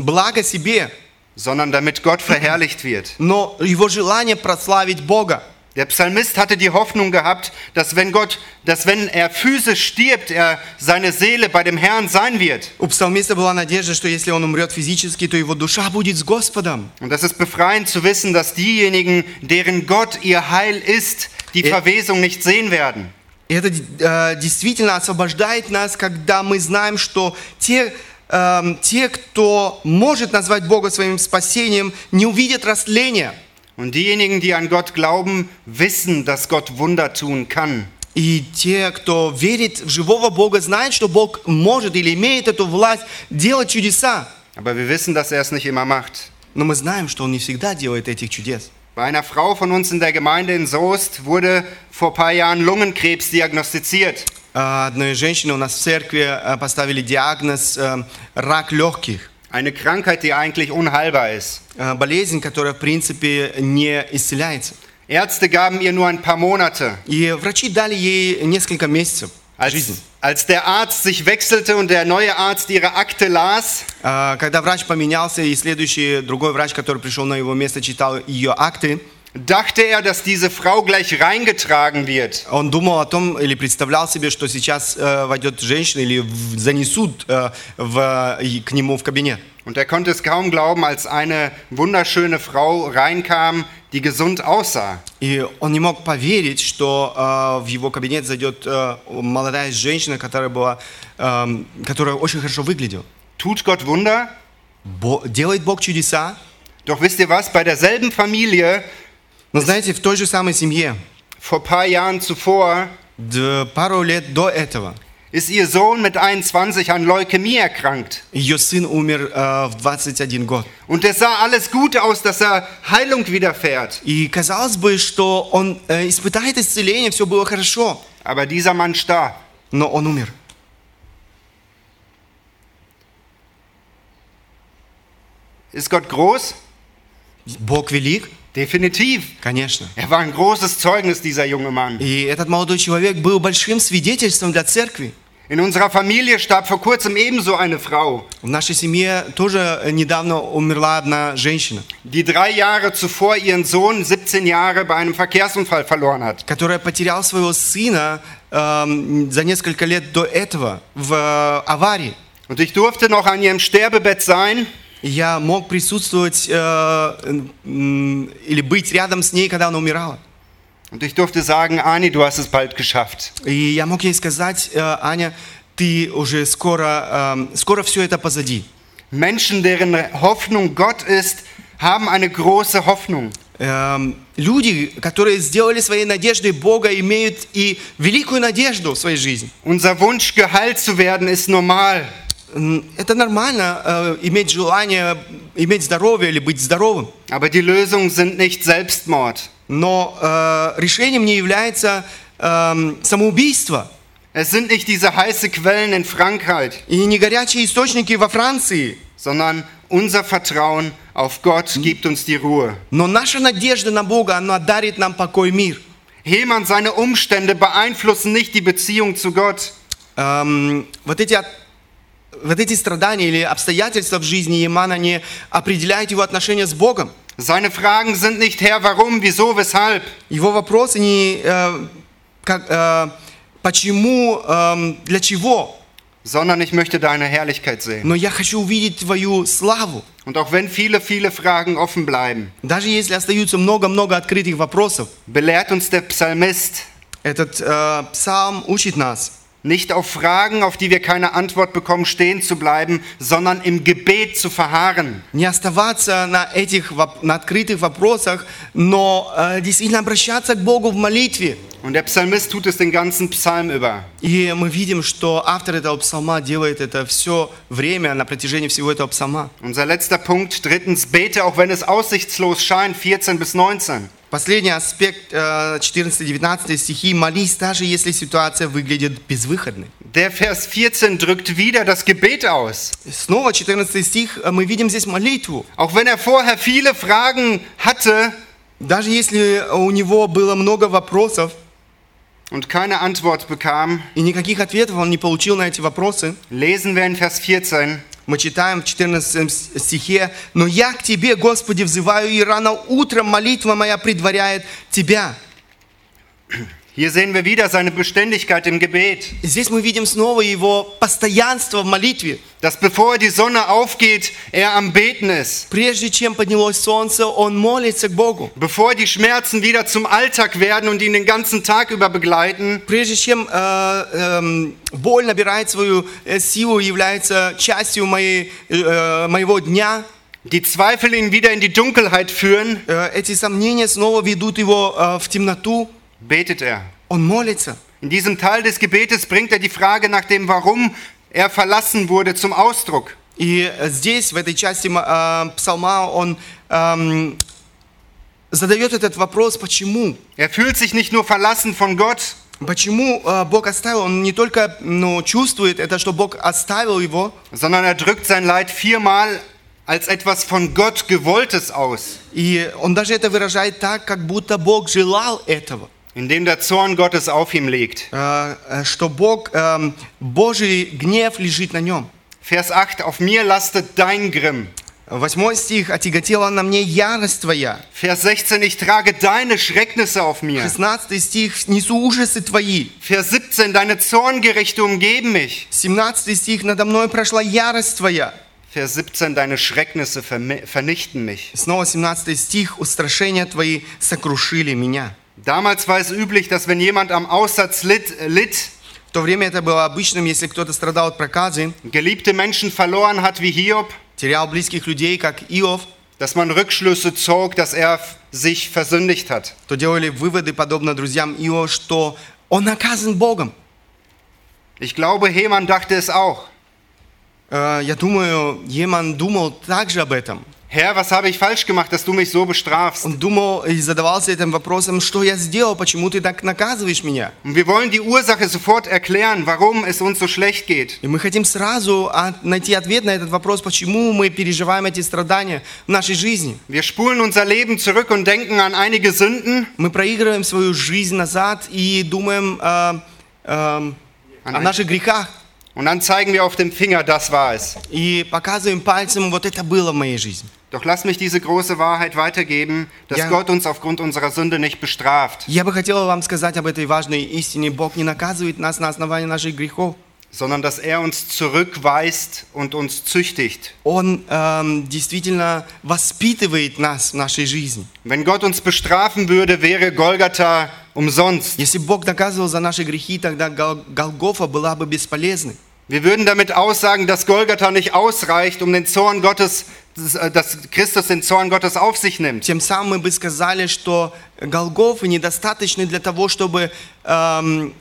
блага себе, sondern damit Gott verherrlicht wird. но его желание прославить Бога. Der Psalmist hatte die Hoffnung gehabt, dass wenn Gott, dass wenn er physisch stirbt, er seine Seele bei dem Herrn sein wird. У псалмиста была надежда, что если он умрет физически, то его душа будет с Господом. Und das ist befreiend zu wissen, dass diejenigen, deren Gott ihr Heil ist, die Ja. Verwesung nicht sehen werden. И это э, действительно освобождает нас, когда мы знаем, что те, эм, те, кто может назвать Бога своим спасением, не увидят растления. Und diejenigen, die an Gott glauben, wissen, dass Gott Wunder tun kann. И те, кто верит в живого Бога, знают, что Бог может или имеет эту власть делать чудеса. Aber wir wissen, dass er es nicht immer macht. Но мы знаем, что Он не всегда делает этих чудес. Bei einer Frau von uns in der Gemeinde in Soest wurde vor ein paar Jahren Lungenkrebs diagnostiziert. А, Одной женщине у нас в церкви э, поставили диагноз э, рак легких. Eine Krankheit, die eigentlich unheilbar ist. Э, Болезнь, которая, в принципе, не исцеляется. Ärzte gaben ihr nur ein paar Monate. И врачи дали ей несколько месяцев. Als, als der Arzt sich wechselte und der neue Arzt ihre Akte las, А, Когда врач поменялся, и следующий, другой врач, который пришел на его место, читал ее акты, dachte er, dass diese Frau gleich reingetragen wird. он думал о том, или представлял себе, что сейчас э, войдет женщина, или в- занесут э, в- и к нему в кабинет. Und er konnte es kaum glauben, als eine wunderschöne Frau reinkam, die gesund aussah. И он не мог поверить, что э, в его кабинет зайдет э, молодая женщина, которая, была, эм, которая очень хорошо выглядела. Tut Gott Wunder? Бо- делает Бог чудеса, Doch wisst ihr was? Bei derselben Familie, но знаете, в той же самой семье, vor ein paar Jahren zuvor, д- пару лет до этого, ist ihr Sohn mit 21 an Leukämie erkrankt. ее сын умер э, в 21 год. Und es sah alles gut aus, dass er Heilung widerfährt. И казалось бы, что он э, испытает исцеление, все было хорошо, Aber dieser Mann starb. но он умер. Ist Gott groß? Бог велик, Definitiv. конечно. Er war ein großes Zeugnis, dieser junge Mann. И этот молодой человек был большим свидетельством для церкви. In unserer Familie starb vor kurzem ebenso eine Frau, В нашей семье тоже э, недавно умерла одна женщина, die drei Jahre zuvor ihren Sohn, 17 Jahre, bei einem Verkehrsunfall verloren hat. которая потеряла своего сына эм, за несколько лет до этого в э, аварии. Und ich durfte noch an ihrem Sterbebett sein И Я мог присутствовать э, или быть рядом с ней, когда она умирала. und ich durfte sagen, Ani, du hast es bald geschafft. И я мог ей сказать, э, Аня, ты уже скоро, эм, скоро все это позади. Menschen, deren Hoffnung Gott ist, haben eine große Hoffnung. Эм, люди, которые сделали своей надеждой Бога, имеют и великую надежду в своей жизни. Unser Wunsch, geheilt zu werden, ist normal. М, Это нормально, э, иметь желание, иметь здоровье или быть здоровым. Aber die Lösungen sind nicht Selbstmord. Но э, решением не является эм, самоубийство. Es sind nicht diese heiße Quellen in Frankreich, И не горячие источники во Франции. sondern unser Vertrauen auf Gott gibt uns die Ruhe. Но наша надежда на Бога, она дарит нам покой и мир. Hemann, seine Umstände beeinflussen nicht die Beziehung zu Gott. Эм, вот, эти, от- вот эти страдания или обстоятельства в жизни Емана не определяют его отношения с Богом. Seine Fragen sind nicht Herr, warum, wieso, weshalb, Его вопросы не э, как, э, почему, эм, для чего. sondern ich möchte deine Herrlichkeit sehen. Но я хочу увидеть твою славу. Und auch wenn viele, viele Fragen offen bleiben, Даже если остаются много-много открытых вопросов, belehrt uns der Psalmist, этот э, псалм учит нас nicht auf Fragen, auf die wir keine Antwort bekommen, stehen zu bleiben, sondern im Gebet zu verharren. не оставаться на этих воп- на открытых вопросах, но э, действительно обращаться к Богу в молитве. Und der Psalmist tut es den ganzen Psalm über. И мы видим, что автор этого псалма делает это все время, на протяжении всего этого псалма. Unser letzter Punkt, drittens, bete, auch wenn es aussichtslos scheint, 14 bis 19. Последний аспект, э, 14-19 стихи. «Молись, даже если ситуация выглядит безвыходной». Der Vers 14 drückt wieder das Gebet aus. Снова 14 стих, э, мы видим здесь молитву. Auch wenn er vorher viele Fragen hatte Даже если у него было много вопросов, und keine Antwort bekam, и никаких ответов он не получил на эти вопросы, lesen wir in Vers 14, мы читаем в 14 стихе, «Но я к Тебе, Господи, взываю, и рано утром молитва моя предваряет Тебя». hier sehen wir wieder seine Beständigkeit im Gebet. Здесь мы видим снова его постоянство в молитве. Dass bevor die Sonne aufgeht, er am Beten ist. Прежде чем поднялось солнце, он молится к Богу. Bevor die Schmerzen wieder zum Alltag werden und ihn den ganzen Tag über begleiten, Прежде чем э, эм, боль набирает свою э, силу, является частью моей, э, моего дня, die Zweifel ihn wieder in die Dunkelheit führen, э, эти сомнения снова ведут его э, в темноту, betet er. он молится. In diesem Teil des Gebetes bringt er die Frage nach dem Warum er verlassen wurde zum Ausdruck. И э, здесь, в этой части э, псалма, он эм, задает этот вопрос, почему? Er fühlt sich nicht nur verlassen von Gott, Почему э, Бог оставил? Он не только ну, чувствует это, что Бог оставил его, sondern er drückt sein Leid viermal als etwas von Gott gewolltes aus, и он даже это выражает так, как будто Бог желал этого. indem der Zorn Gottes auf ihm liegt. Э, э, что Бог, эм, Божий гнев лежит на нем. Vers 8, auf mir lastet dein Grimm. Восьмой стих. «Отяготела на мне ярость твоя». Vers 16, ich trage deine Schrecknisse auf mir. 16 стих. «Несу ужасы твои». Vers 17, deine Zorngerichte umgeben mich. 17 стих. «Надо мной прошла ярость твоя». Vers 17, deine Schrecknisse vermi- vernichten mich. Снова 17 стих. «Устрашения твои сокрушили меня». Damals war es üblich, dass wenn jemand am Aussatz litt, litt В то время это было обычным, если кто-то страдал от проказы, geliebte Menschen verloren hat wie Hiob, терял близких людей, как Иов, dass man Rückschlüsse zog, dass er f- sich versündigt hat. то делали выводы, подобно друзьям Иова, что он наказан Богом. Ich glaube, Heman dachte es auch. Э, Я думаю, Еман думал также об этом. Herr, was habe ich falsch gemacht, dass du mich so bestrafst? Он думал и задавался этим вопросом, что я сделал, почему ты так наказываешь меня? Und wir wollen die Ursache sofort erklären, warum es uns so schlecht geht. И мы хотим сразу а, найти ответ на этот вопрос, почему мы переживаем эти страдания в нашей жизни. Wir spulen unser Leben zurück und denken an einige Sünden, Мы проигрываем свою жизнь назад и думаем э, э, о наших грехах. und dann zeigen wir auf dem Finger, das war es. И показываем пальцем, вот это было в моей жизни. Doch lass mich diese große Wahrheit weitergeben, dass Ja. Gott uns aufgrund unserer Sünde nicht bestraft, Я бы хотела вам сказать об этой важной истине. Бог не наказывает нас на основании наших грехов. sondern dass er uns zurückweist und uns züchtigt. Он эм, действительно воспитывает нас в нашей жизни. Wenn Gott uns bestrafen würde, wäre Golgatha umsonst. Если Бог наказывал за наши грехи, тогда Гол- Голгофа была бы бесполезной. Wir würden damit aussagen, dass Golgatha nicht ausreicht, um den Zorn Gottes, dass Christus den Zorn Gottes auf sich nimmt. Тем самым мы бы сказали, что Голгофы недостаточны для того, чтобы эм,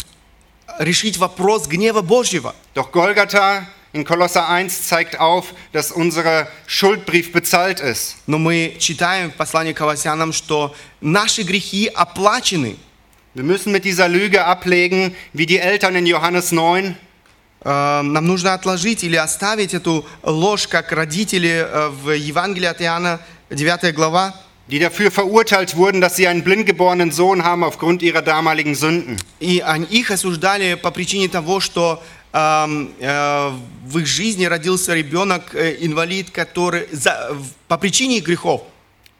решить вопрос гнева Божьего. Doch Golgatha in Kolosser 1 zeigt auf, dass unser Schuldbrief bezahlt ist. Но мы читаем в послании к Колоссянам, что наши грехи оплачены. Wir müssen mit dieser Lüge ablegen, wie die Eltern in Johannes 9, Э, Нам нужно отложить или оставить эту ложь, как родители э, в Евангелии от Иоанна, 9 глава, die dafür verurteilt wurden, dass sie einen blindgeborenen Sohn haben aufgrund ihrer damaligen Sünden. И их осуждали по причине того, что эм, э, в их жизни родился ребенок, э, инвалид, который за- по причине их грехов.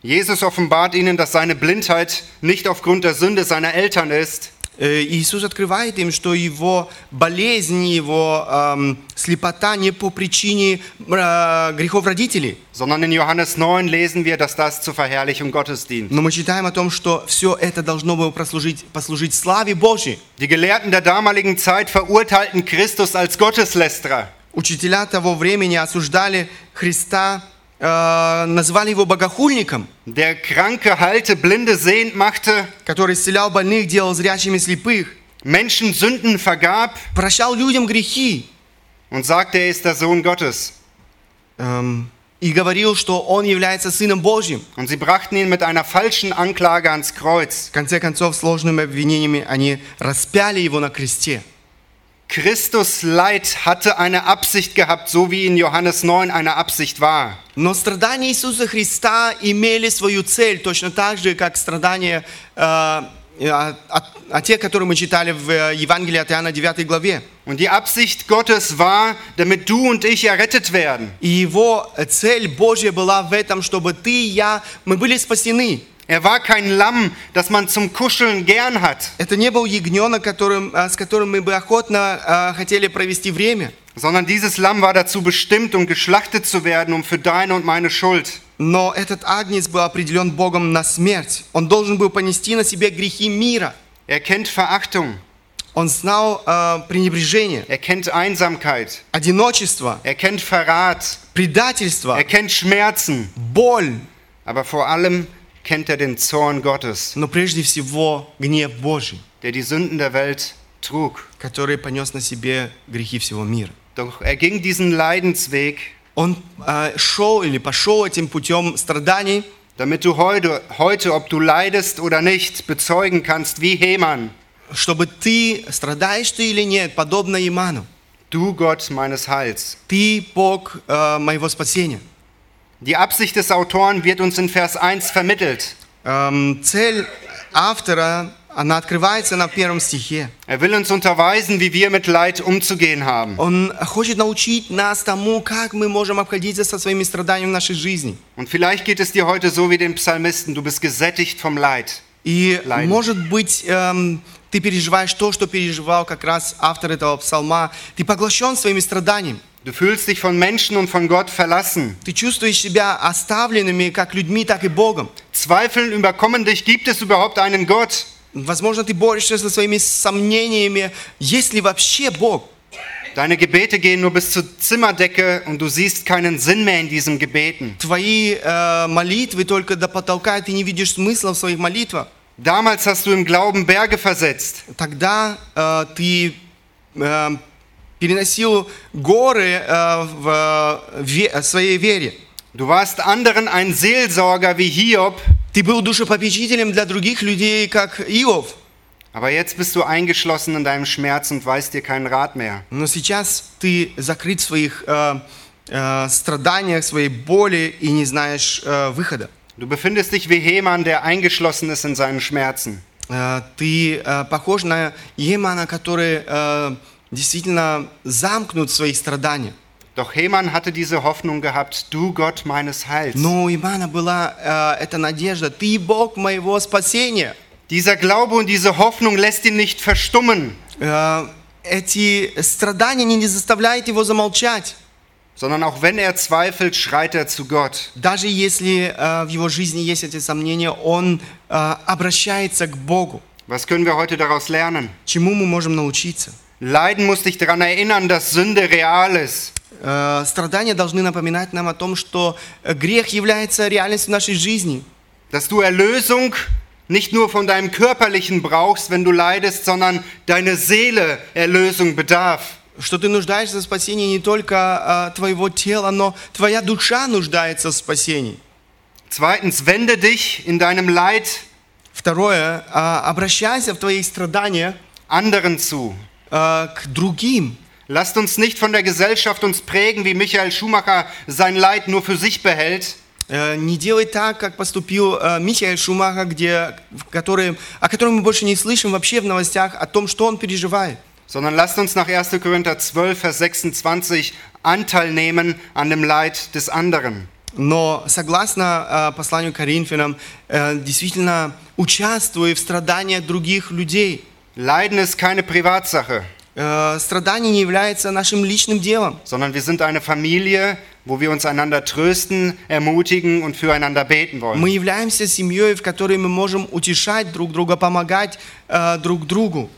Jesus offenbart ihnen, dass seine Blindheit nicht aufgrund der Sünde seiner Eltern ist, Э, Иисус открывает им, что его болезнь, его эм, слепота не по причине э, грехов родителей. sondern in Johannes 9 lesen wir, dass das zur Verherrlichung Gottes dient. Но мы читаем о том, что все это должно было прослужить, послужить славе Божьей. Die Gelehrten der damaligen Zeit verurteilten Christus als Gotteslästerer. Учителя того времени осуждали Христа, э, называли его богохульником, Der Kranke heilte, Blinde sehend machte, который исцелял больных, делал зрячими слепых, Menschen Sünden vergab прощал людям грехи und sagte, er ist der Sohn Gottes. эм, и говорил, что он является Сыном Божьим. Und sie brachten ihn mit einer falschen Anklage ans Kreuz. В конце концов, сложными обвинениями они распяли его на кресте. Christus Leid hatte eine Absicht gehabt, so wie in Johannes 9 eine Absicht war. Но страдания Иисуса Христа имели свою цель, точно так же, как страдания, э, а, а- а те, которые мы читали в э, Евангелии от Иоанна 9 главе. Und die Absicht Gottes war, damit du und ich errettet werden. И его цель Божья была в этом, чтобы ты и я, мы были спасены. Er war kein Lamm, das man zum Kuscheln gern hat, Это не был ягненок, которым, э, с которым мы бы охотно э, хотели провести время. sondern dieses Lamm war dazu bestimmt, um geschlachtet zu werden, um für deine und meine Schuld. Но этот агнец был определен Богом на смерть. Он должен был понести на себе грехи мира. Er kennt Verachtung, Он знал э, пренебрежение, er kennt Einsamkeit, одиночество, er kennt Verrat, предательство, er kennt Schmerzen, боль, aber vor allem kennt er den Zorn Gottes, но прежде всего гнев Божий, der die Sünden der Welt trug. который понес на себе грехи всего мира. Doch er ging diesen Leidensweg, Он э, шел или пошел этим путем страданий, damit du heute, heute, ob du leidest oder nicht, bezeugen kannst, wie Heman, чтобы ты, страдаешь ты или нет, подобно Иману. Du Gott meines Heils. Ты Бог э, моего спасения. Die Absicht des Autoren wird uns in Vers 1 vermittelt. Эм, цель автора, она открывается на первом стихе. Er will uns unterweisen, wie wir mit Leid umzugehen haben. Он хочет научить нас тому, как мы можем обходиться со своими страданиями в нашей жизни. Und vielleicht geht es dir heute so wie den Psalmisten, du bist gesättigt vom Leid. И, Leiden. может быть, эм, ты переживаешь то, что переживал как раз автор этого псалма. Ты поглощен своими страданиями. Du fühlst dich von Menschen und von Gott verlassen. Ты чувствуешь себя оставленными как людьми, так и Богом. Zweifeln überkommen dich, gibt es überhaupt einen Gott? Возможно, ты борешься со своими сомнениями, есть ли вообще Бог. Deine Gebete gehen nur bis zur Zimmerdecke und du siehst keinen Sinn mehr in diesen Gebeten. Твои э, молитвы только до потолка, и ты не видишь смысла в своих молитвах. Damals hast du im Glauben Berge versetzt. Тогда э, ты э, переносил горы э, в ве- своей вере. Du warst anderen ein Seelsorger wie Hiob, Ты был душепопечителем для других людей, как Иов. aber jetzt bist du eingeschlossen in deinem Schmerz und weißt dir keinen Rat mehr. Но сейчас ты закрыт в своих э, э, страданиях, своей боли и не знаешь э, выхода. Du befindest dich wie Heman, der eingeschlossen ist in seinen Schmerzen. Э, ты э, похож на Емана, который э, действительно замкнут в своих страданиях. Doch Heman hatte diese Hoffnung gehabt, du Gott meines Heils. Но у Имана была э, эта надежда. Ты Бог моего спасения. Dieser Glaube und diese Hoffnung lässt ihn nicht verstummen, Э, эти страдания не заставляют его замолчать. sondern auch wenn er zweifelt, schreit er zu Gott. Даже если э, в его жизни есть эти сомнения, он э, обращается к Богу. Was können wir heute daraus lernen? Чему мы можем научиться? Leiden muss dich daran erinnern, dass Sünde real ist. Э, страдания должны напоминать нам о том, что э, грех является реальностью нашей жизни. Dass du Erlösung nicht nur von deinem körperlichen brauchst, wenn du leidest, sondern deine Seele Erlösung bedarf. Что ты нуждаешься в спасении не только э, твоего тела, но твоя душа нуждается в спасении. Zweitens, wende dich in deinem Leid Второе, э, обращайся в твоих страданиях anderen zu. э, к другим. Lasst uns nicht von der Gesellschaft uns prägen, wie Michael Schumacher sein Leid nur für sich behält, Э, Не делай так, как поступил э, Михаил Шумаха, где, в который, о котором мы больше не слышим вообще в новостях, о том, что он переживает. sondern lasst uns nach 1. Korinther 12, Vers 26 Anteil nehmen an dem Leid des anderen. Но согласно э, посланию к Коринфянам, э, действительно участвуй в страданиях других людей. Leiden ist keine Privatsache, Э, Страдание не является нашим личным делом. sondern wir sind eine Familie, wo wir uns einander trösten, ermutigen und füreinander beten wollen. Мы являемся семьей, в которой мы можем утешать друг друга, помогать э, друг другу.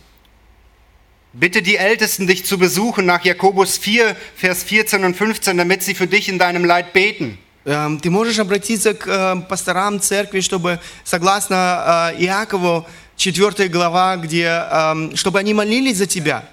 Bitte die Ältesten, dich zu besuchen nach Jakobus 4, Vers 14 und 15, damit sie für dich in deinem Leid beten. Эм, Ты можешь обратиться к э, пасторам церкви, чтобы, согласно э, Иакову, 4 глава, где, эм, чтобы они молились за тебя.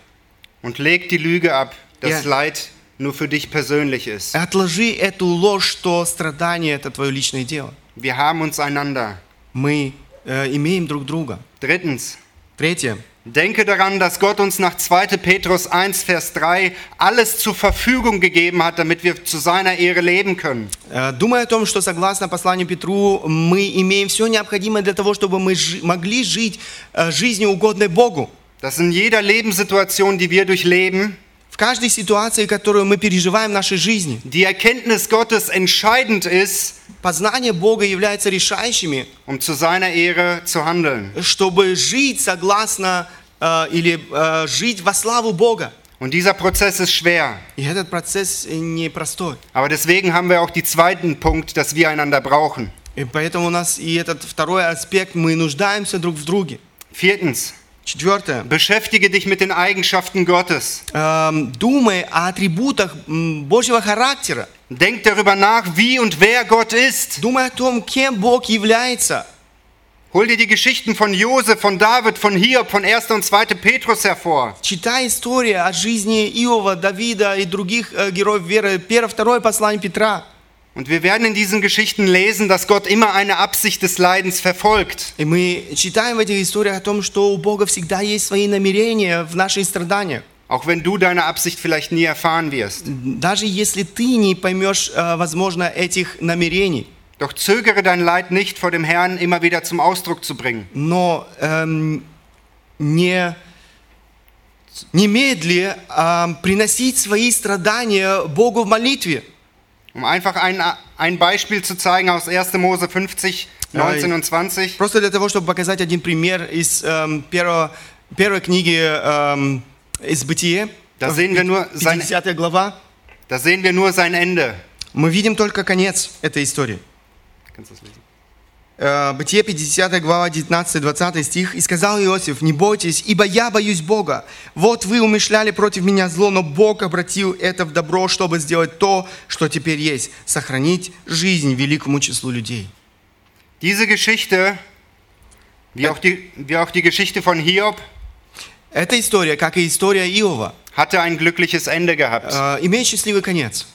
Und leg die Lüge ab, dass Ja. Leid nur für dich persönlich ist. Отложи эту ложь, что страдание – это твое личное дело. Wir haben uns einander. Мы э, имеем друг друга. Drittens, Третье. denke daran, dass Gott uns nach 2. Petrus 1, Vers 3 alles zur Verfügung gegeben hat, damit wir zu seiner Ehre leben können. Э, Думая о том, что согласно посланию Петру, мы имеем все необходимое для того, чтобы мы жи- могли жить э, жизнью угодной Богу. Dass in jeder Lebenssituation, die wir durchleben, В каждой ситуации, которую мы переживаем в нашей жизни, die Erkenntnis Gottes entscheidend ist, познание Бога является решающими, um zu seiner Ehre zu handeln. чтобы жить согласно э, или э, жить во славу Бога. Und dieser Prozess ist schwer. И этот процесс непростой. Aber deswegen haben wir auch den zweiten Punkt, dass wir einander brauchen. И поэтому у нас и этот второй аспект, мы нуждаемся друг в друге. Viertens, Четвертое. beschäftige dich mit den Eigenschaften Gottes. Эм, думай о атрибутах м, Божьего характера. Denk darüber nach, wie und wer Gott ist. Думай о том, кем Бог является. Hol dir die Geschichten von Josef, von David, von Hiob, von 1. und 2. Petrus hervor. Читай истории о жизни Иова, Давида и других э, героев веры. Первое, второе послание Петра. Und wir werden in diesen Geschichten lesen, dass Gott immer eine Absicht des Leidens verfolgt. И мы читаем в этих историях о том, что у Бога всегда есть свои намерения в наших страданиях. Auch wenn du deine Absicht vielleicht nie erfahren wirst. Даже если ты не поймешь, э, возможно, этих намерений. Doch zögere dein Leid nicht vor dem Herrn immer wieder zum Ausdruck zu bringen. Но эм, не, немедли эм, приносить свои страдания Богу в молитве. Um einfach ein, ein Beispiel zu zeigen aus 1. Mose 50, 19 und 20. Просто для того, чтобы показать один пример из эм, первого, первой книги эм, из Бытие, Da sehen wir nur sein, 50 глава. da sehen wir nur sein Ende. Мы видим только конец этой истории. Kannst du das lesen? Э, Бытие 50 глава 19-20 стих. «И сказал Иосиф, не бойтесь, ибо я боюсь Бога. Вот вы умышляли против меня зло, но Бог обратил это в добро, чтобы сделать то, что теперь есть, сохранить жизнь великому числу людей». Diese Geschichte, wie auch, die, wie auch die Geschichte von Hiob, Эта история, как и история Иова, hatte ein glückliches Ende gehabt. э, имеет счастливый конец.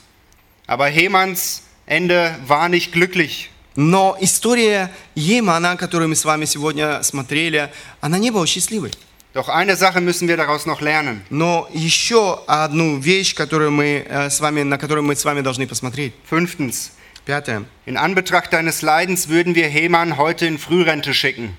Aber Hemans Ende war nicht glücklich. Но история Емана, которую мы с вами сегодня смотрели, она не была счастливой. Doch eine Sache müssen wir daraus noch lernen. Но еще одну вещь, которую мы э, с вами, на которую мы с вами должны посмотреть. Fünftens, Пятое. in Anbetracht deines Leidens würden wir Heman heute in Frührente schicken.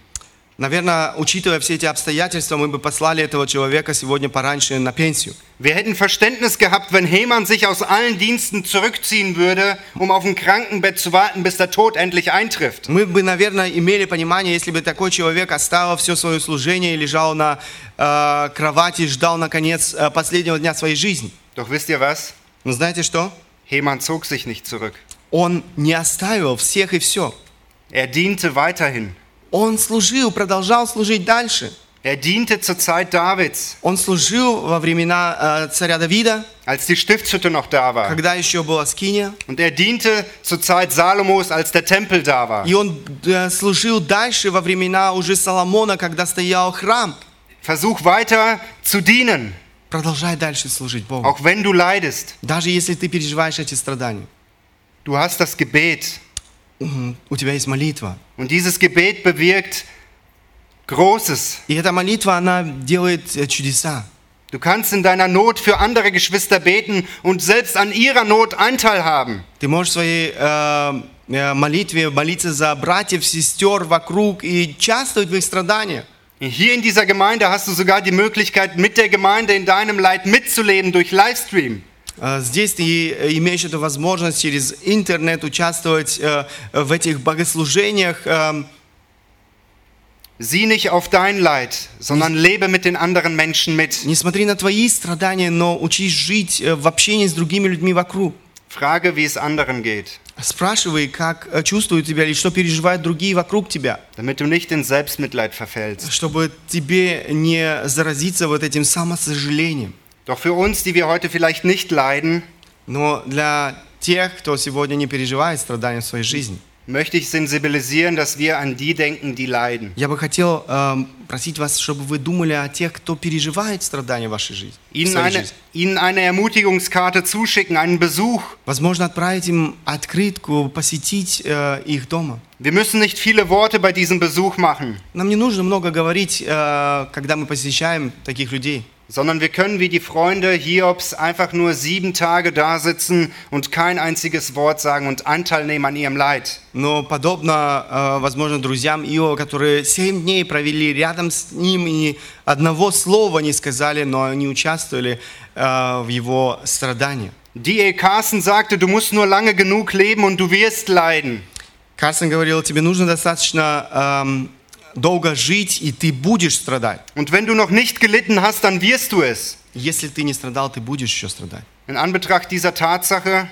Наверное, учитывая все эти обстоятельства, мы бы послали этого человека сегодня пораньше на пенсию. Wir hätten Verständnis gehabt, wenn Heman sich aus allen Diensten zurückziehen würde, um auf dem Krankenbett zu warten, bis der Tod endlich eintrifft. Мы бы, наверное, имели понимание, если бы такой человек оставил все свое служение и лежал на э, кровати и ждал, наконец, э, последнего дня своей жизни. Doch wisst ihr was? Но знаете что? Heman zog sich nicht zurück. Он не оставил всех и все. Er diente weiterhin. Он служил, продолжал служить дальше. Er diente zur Zeit Davids, Он служил во времена э, царя Давида, als die Stiftshütte noch da war. когда еще была Скиния. Und er diente zur Zeit Salomos, als der Tempel da war. И он э, служил дальше во времена уже Соломона, когда стоял храм. Versuch weiter zu dienen, Продолжай дальше служить Богу. auch wenn du leidest. Даже если ты переживаешь эти страдания. Du hast das Gebet. Мгм. У тебя есть молитва. Und dieses Gebet bewirkt Großes. И эта молитва, она делает э, чудеса. Du kannst in deiner Not für andere Geschwister beten und selbst an ihrer Not Anteil haben. Ты можешь в своей э, э, молитве молиться за братьев, сестер вокруг и участвовать в их страданиях. Hier in dieser Gemeinde hast du sogar die Möglichkeit, mit der Gemeinde in deinem Leid mitzuleben durch Livestream. Э, Здесь ты э, имеешь эту возможность через интернет участвовать э, в этих богослужениях. э, Sieh nicht auf dein Leid, sondern lebe mit den anderen Menschen mit. Не смотри на твои страдания, но учись жить э, в общении с другими людьми вокруг. Frage, wie es anderen geht, Спрашивай, как чувствуют тебя или что переживают другие вокруг тебя, damit du nicht in Selbstmitleid verfällst. чтобы тебе не заразиться вот этим самосожалением. Doch für uns, die wir heute vielleicht nicht leiden, Но для тех, кто сегодня не переживает страдания в своей жизни, möchte ich sensibilisieren, dass wir an die denken, die leiden. я бы хотел эм, просить вас, чтобы вы думали о тех, кто переживает страдания в вашей жизни. в Ihnen своей eine, жизни. ihnen eine Ermutigungskarte zuschicken, einen Besuch. Возможно, отправить им открытку, посетить э, их дома. Wir müssen nicht viele Worte bei diesem Besuch machen, Нам не нужно много говорить, э, когда мы посещаем таких людей. sondern wir können wie die Freunde Hiobs einfach nur sieben Tage da sitzen und kein einziges Wort sagen und Anteil nehmen an ihrem Leid. Но подобно, э, возможно, друзьям Иова, которые семь дней провели рядом с ним и одного слова не сказали, но они участвовали э, в его страдании. D.A. Carson sagte, du musst nur lange genug leben und du wirst leiden. Карсон говорил, тебе нужно достаточно эм, долго жить, и ты будешь страдать. Und wenn du noch nicht gelitten hast, dann wirst du es. Если ты не страдал, ты будешь еще страдать. In Anbetracht dieser Tatsache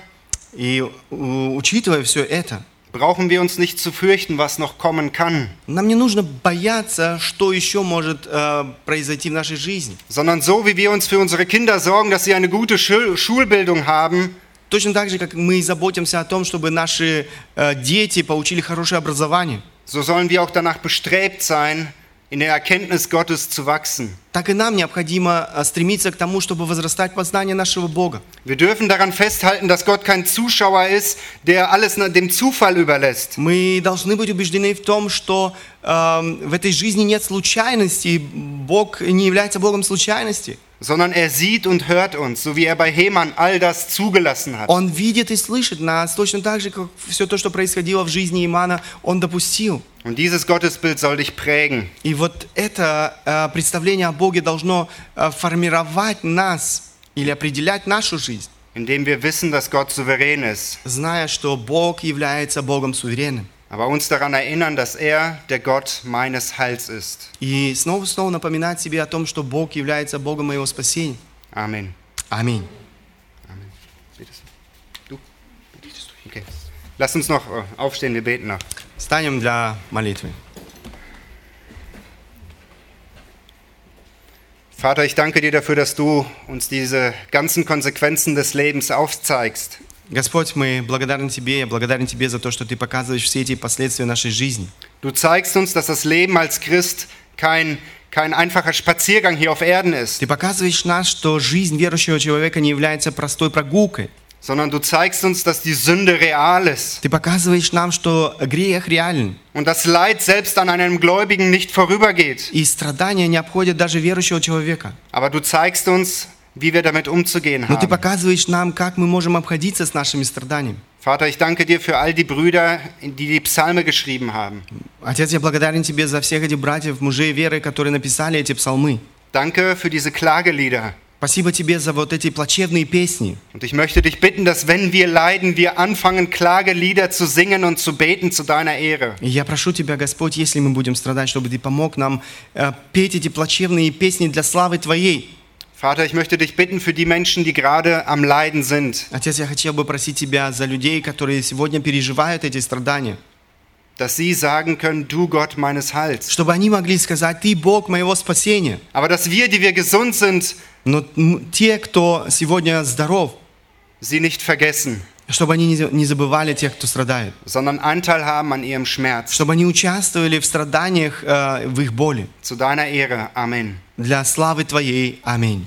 И учитывая все это, brauchen wir uns nicht zu fürchten, was noch kommen kann, нам не нужно бояться, что еще может э, произойти в нашей жизни. sondern so wie wir uns für unsere Kinder sorgen, dass sie eine gute Schul Schulbildung haben, Точно так же, как мы заботимся о том, чтобы наши э, дети получили хорошее образование. So sollen wir auch danach bestrebt sein, in der Erkenntnis Gottes zu wachsen. Так и нам необходимо а, стремиться к тому, чтобы возрастать познание нашего Бога. Wir dürfen daran festhalten, dass Gott kein Zuschauer ist, der alles dem Zufall überlässt, Мы должны быть убеждены в том, что эм, в этой жизни нет случайностей. Бог не является Богом случайности. sondern er sieht und hört uns, so wie er bei Heman all das zugelassen hat. Он видит и слышит нас точно так же, как все то, что происходило в жизни Имана, он допустил. Und dieses Gottesbild soll dich prägen. И вот это э, представление о Боге должно э, формировать нас или определять нашу жизнь, indem wir wissen, dass Gott souverän ist, зная, что Бог является Богом суверенным. aber uns daran erinnern, dass er der Gott meines Heils ist. И снова снова напоминать себе о том, что Бог является Богом моего спасения. Amen. Аминь. Du? Okay. Lass uns noch äh, aufstehen, wir beten noch. Станем для молитвы. Vater, ich danke dir dafür, dass du uns diese ganzen Konsequenzen des Lebens aufzeigst. Господь, мы благодарны Тебе, я благодарен Тебе за то, что Ты показываешь все эти последствия нашей жизни. Du zeigst uns, dass das Leben als Christ kein, kein einfacher Spaziergang hier auf Erden ist, Ты показываешь нас, что жизнь верующего человека не является простой прогулкой. sondern du zeigst uns, dass die Sünde real ist Ты показываешь нам, что грех реален, und das Leid selbst an einem Gläubigen nicht vorübergeht. и страдания не обходят даже верующего человека. Aber du zeigst uns, wie wir damit umzugehen Но Ты haben. показываешь нам, как мы можем обходиться с нашими страданиями. Vater, ich danke dir für all die Brüder, die die Psalme geschrieben haben. Отец, я благодарен Тебе за всех этих братьев, мужей веры, которые написали эти псалмы. Danke für diese Klagelieder. Спасибо Тебе за вот эти плачевные песни. Und ich möchte dich bitten, dass wenn wir leiden, wir anfangen, Klagelieder zu singen und zu beten zu deiner Ehre. И я прошу Тебя, Господь, если мы будем страдать, чтобы Ты помог нам э, петь эти плачевные песни для славы Твоей. Vater, ich möchte dich bitten für die Menschen, die gerade am Leiden sind, Отец, я хотел бы просить Тебя за людей, которые сегодня переживают эти страдания, Dass sie sagen können, du Gott meines Heils. чтобы они могли сказать, Ты Бог моего spасения. Aber dass wir, die wir gesund sind, Но те, кто сегодня здоров, sie nicht vergessen, чтобы они не забывали тех, кто страдает, sondern Anteil haben an ihrem Schmerz. чтобы они участвовали в страданиях, э, в их боли. Zu deiner Ehre. Amen. Для славы Твоей. Аминь.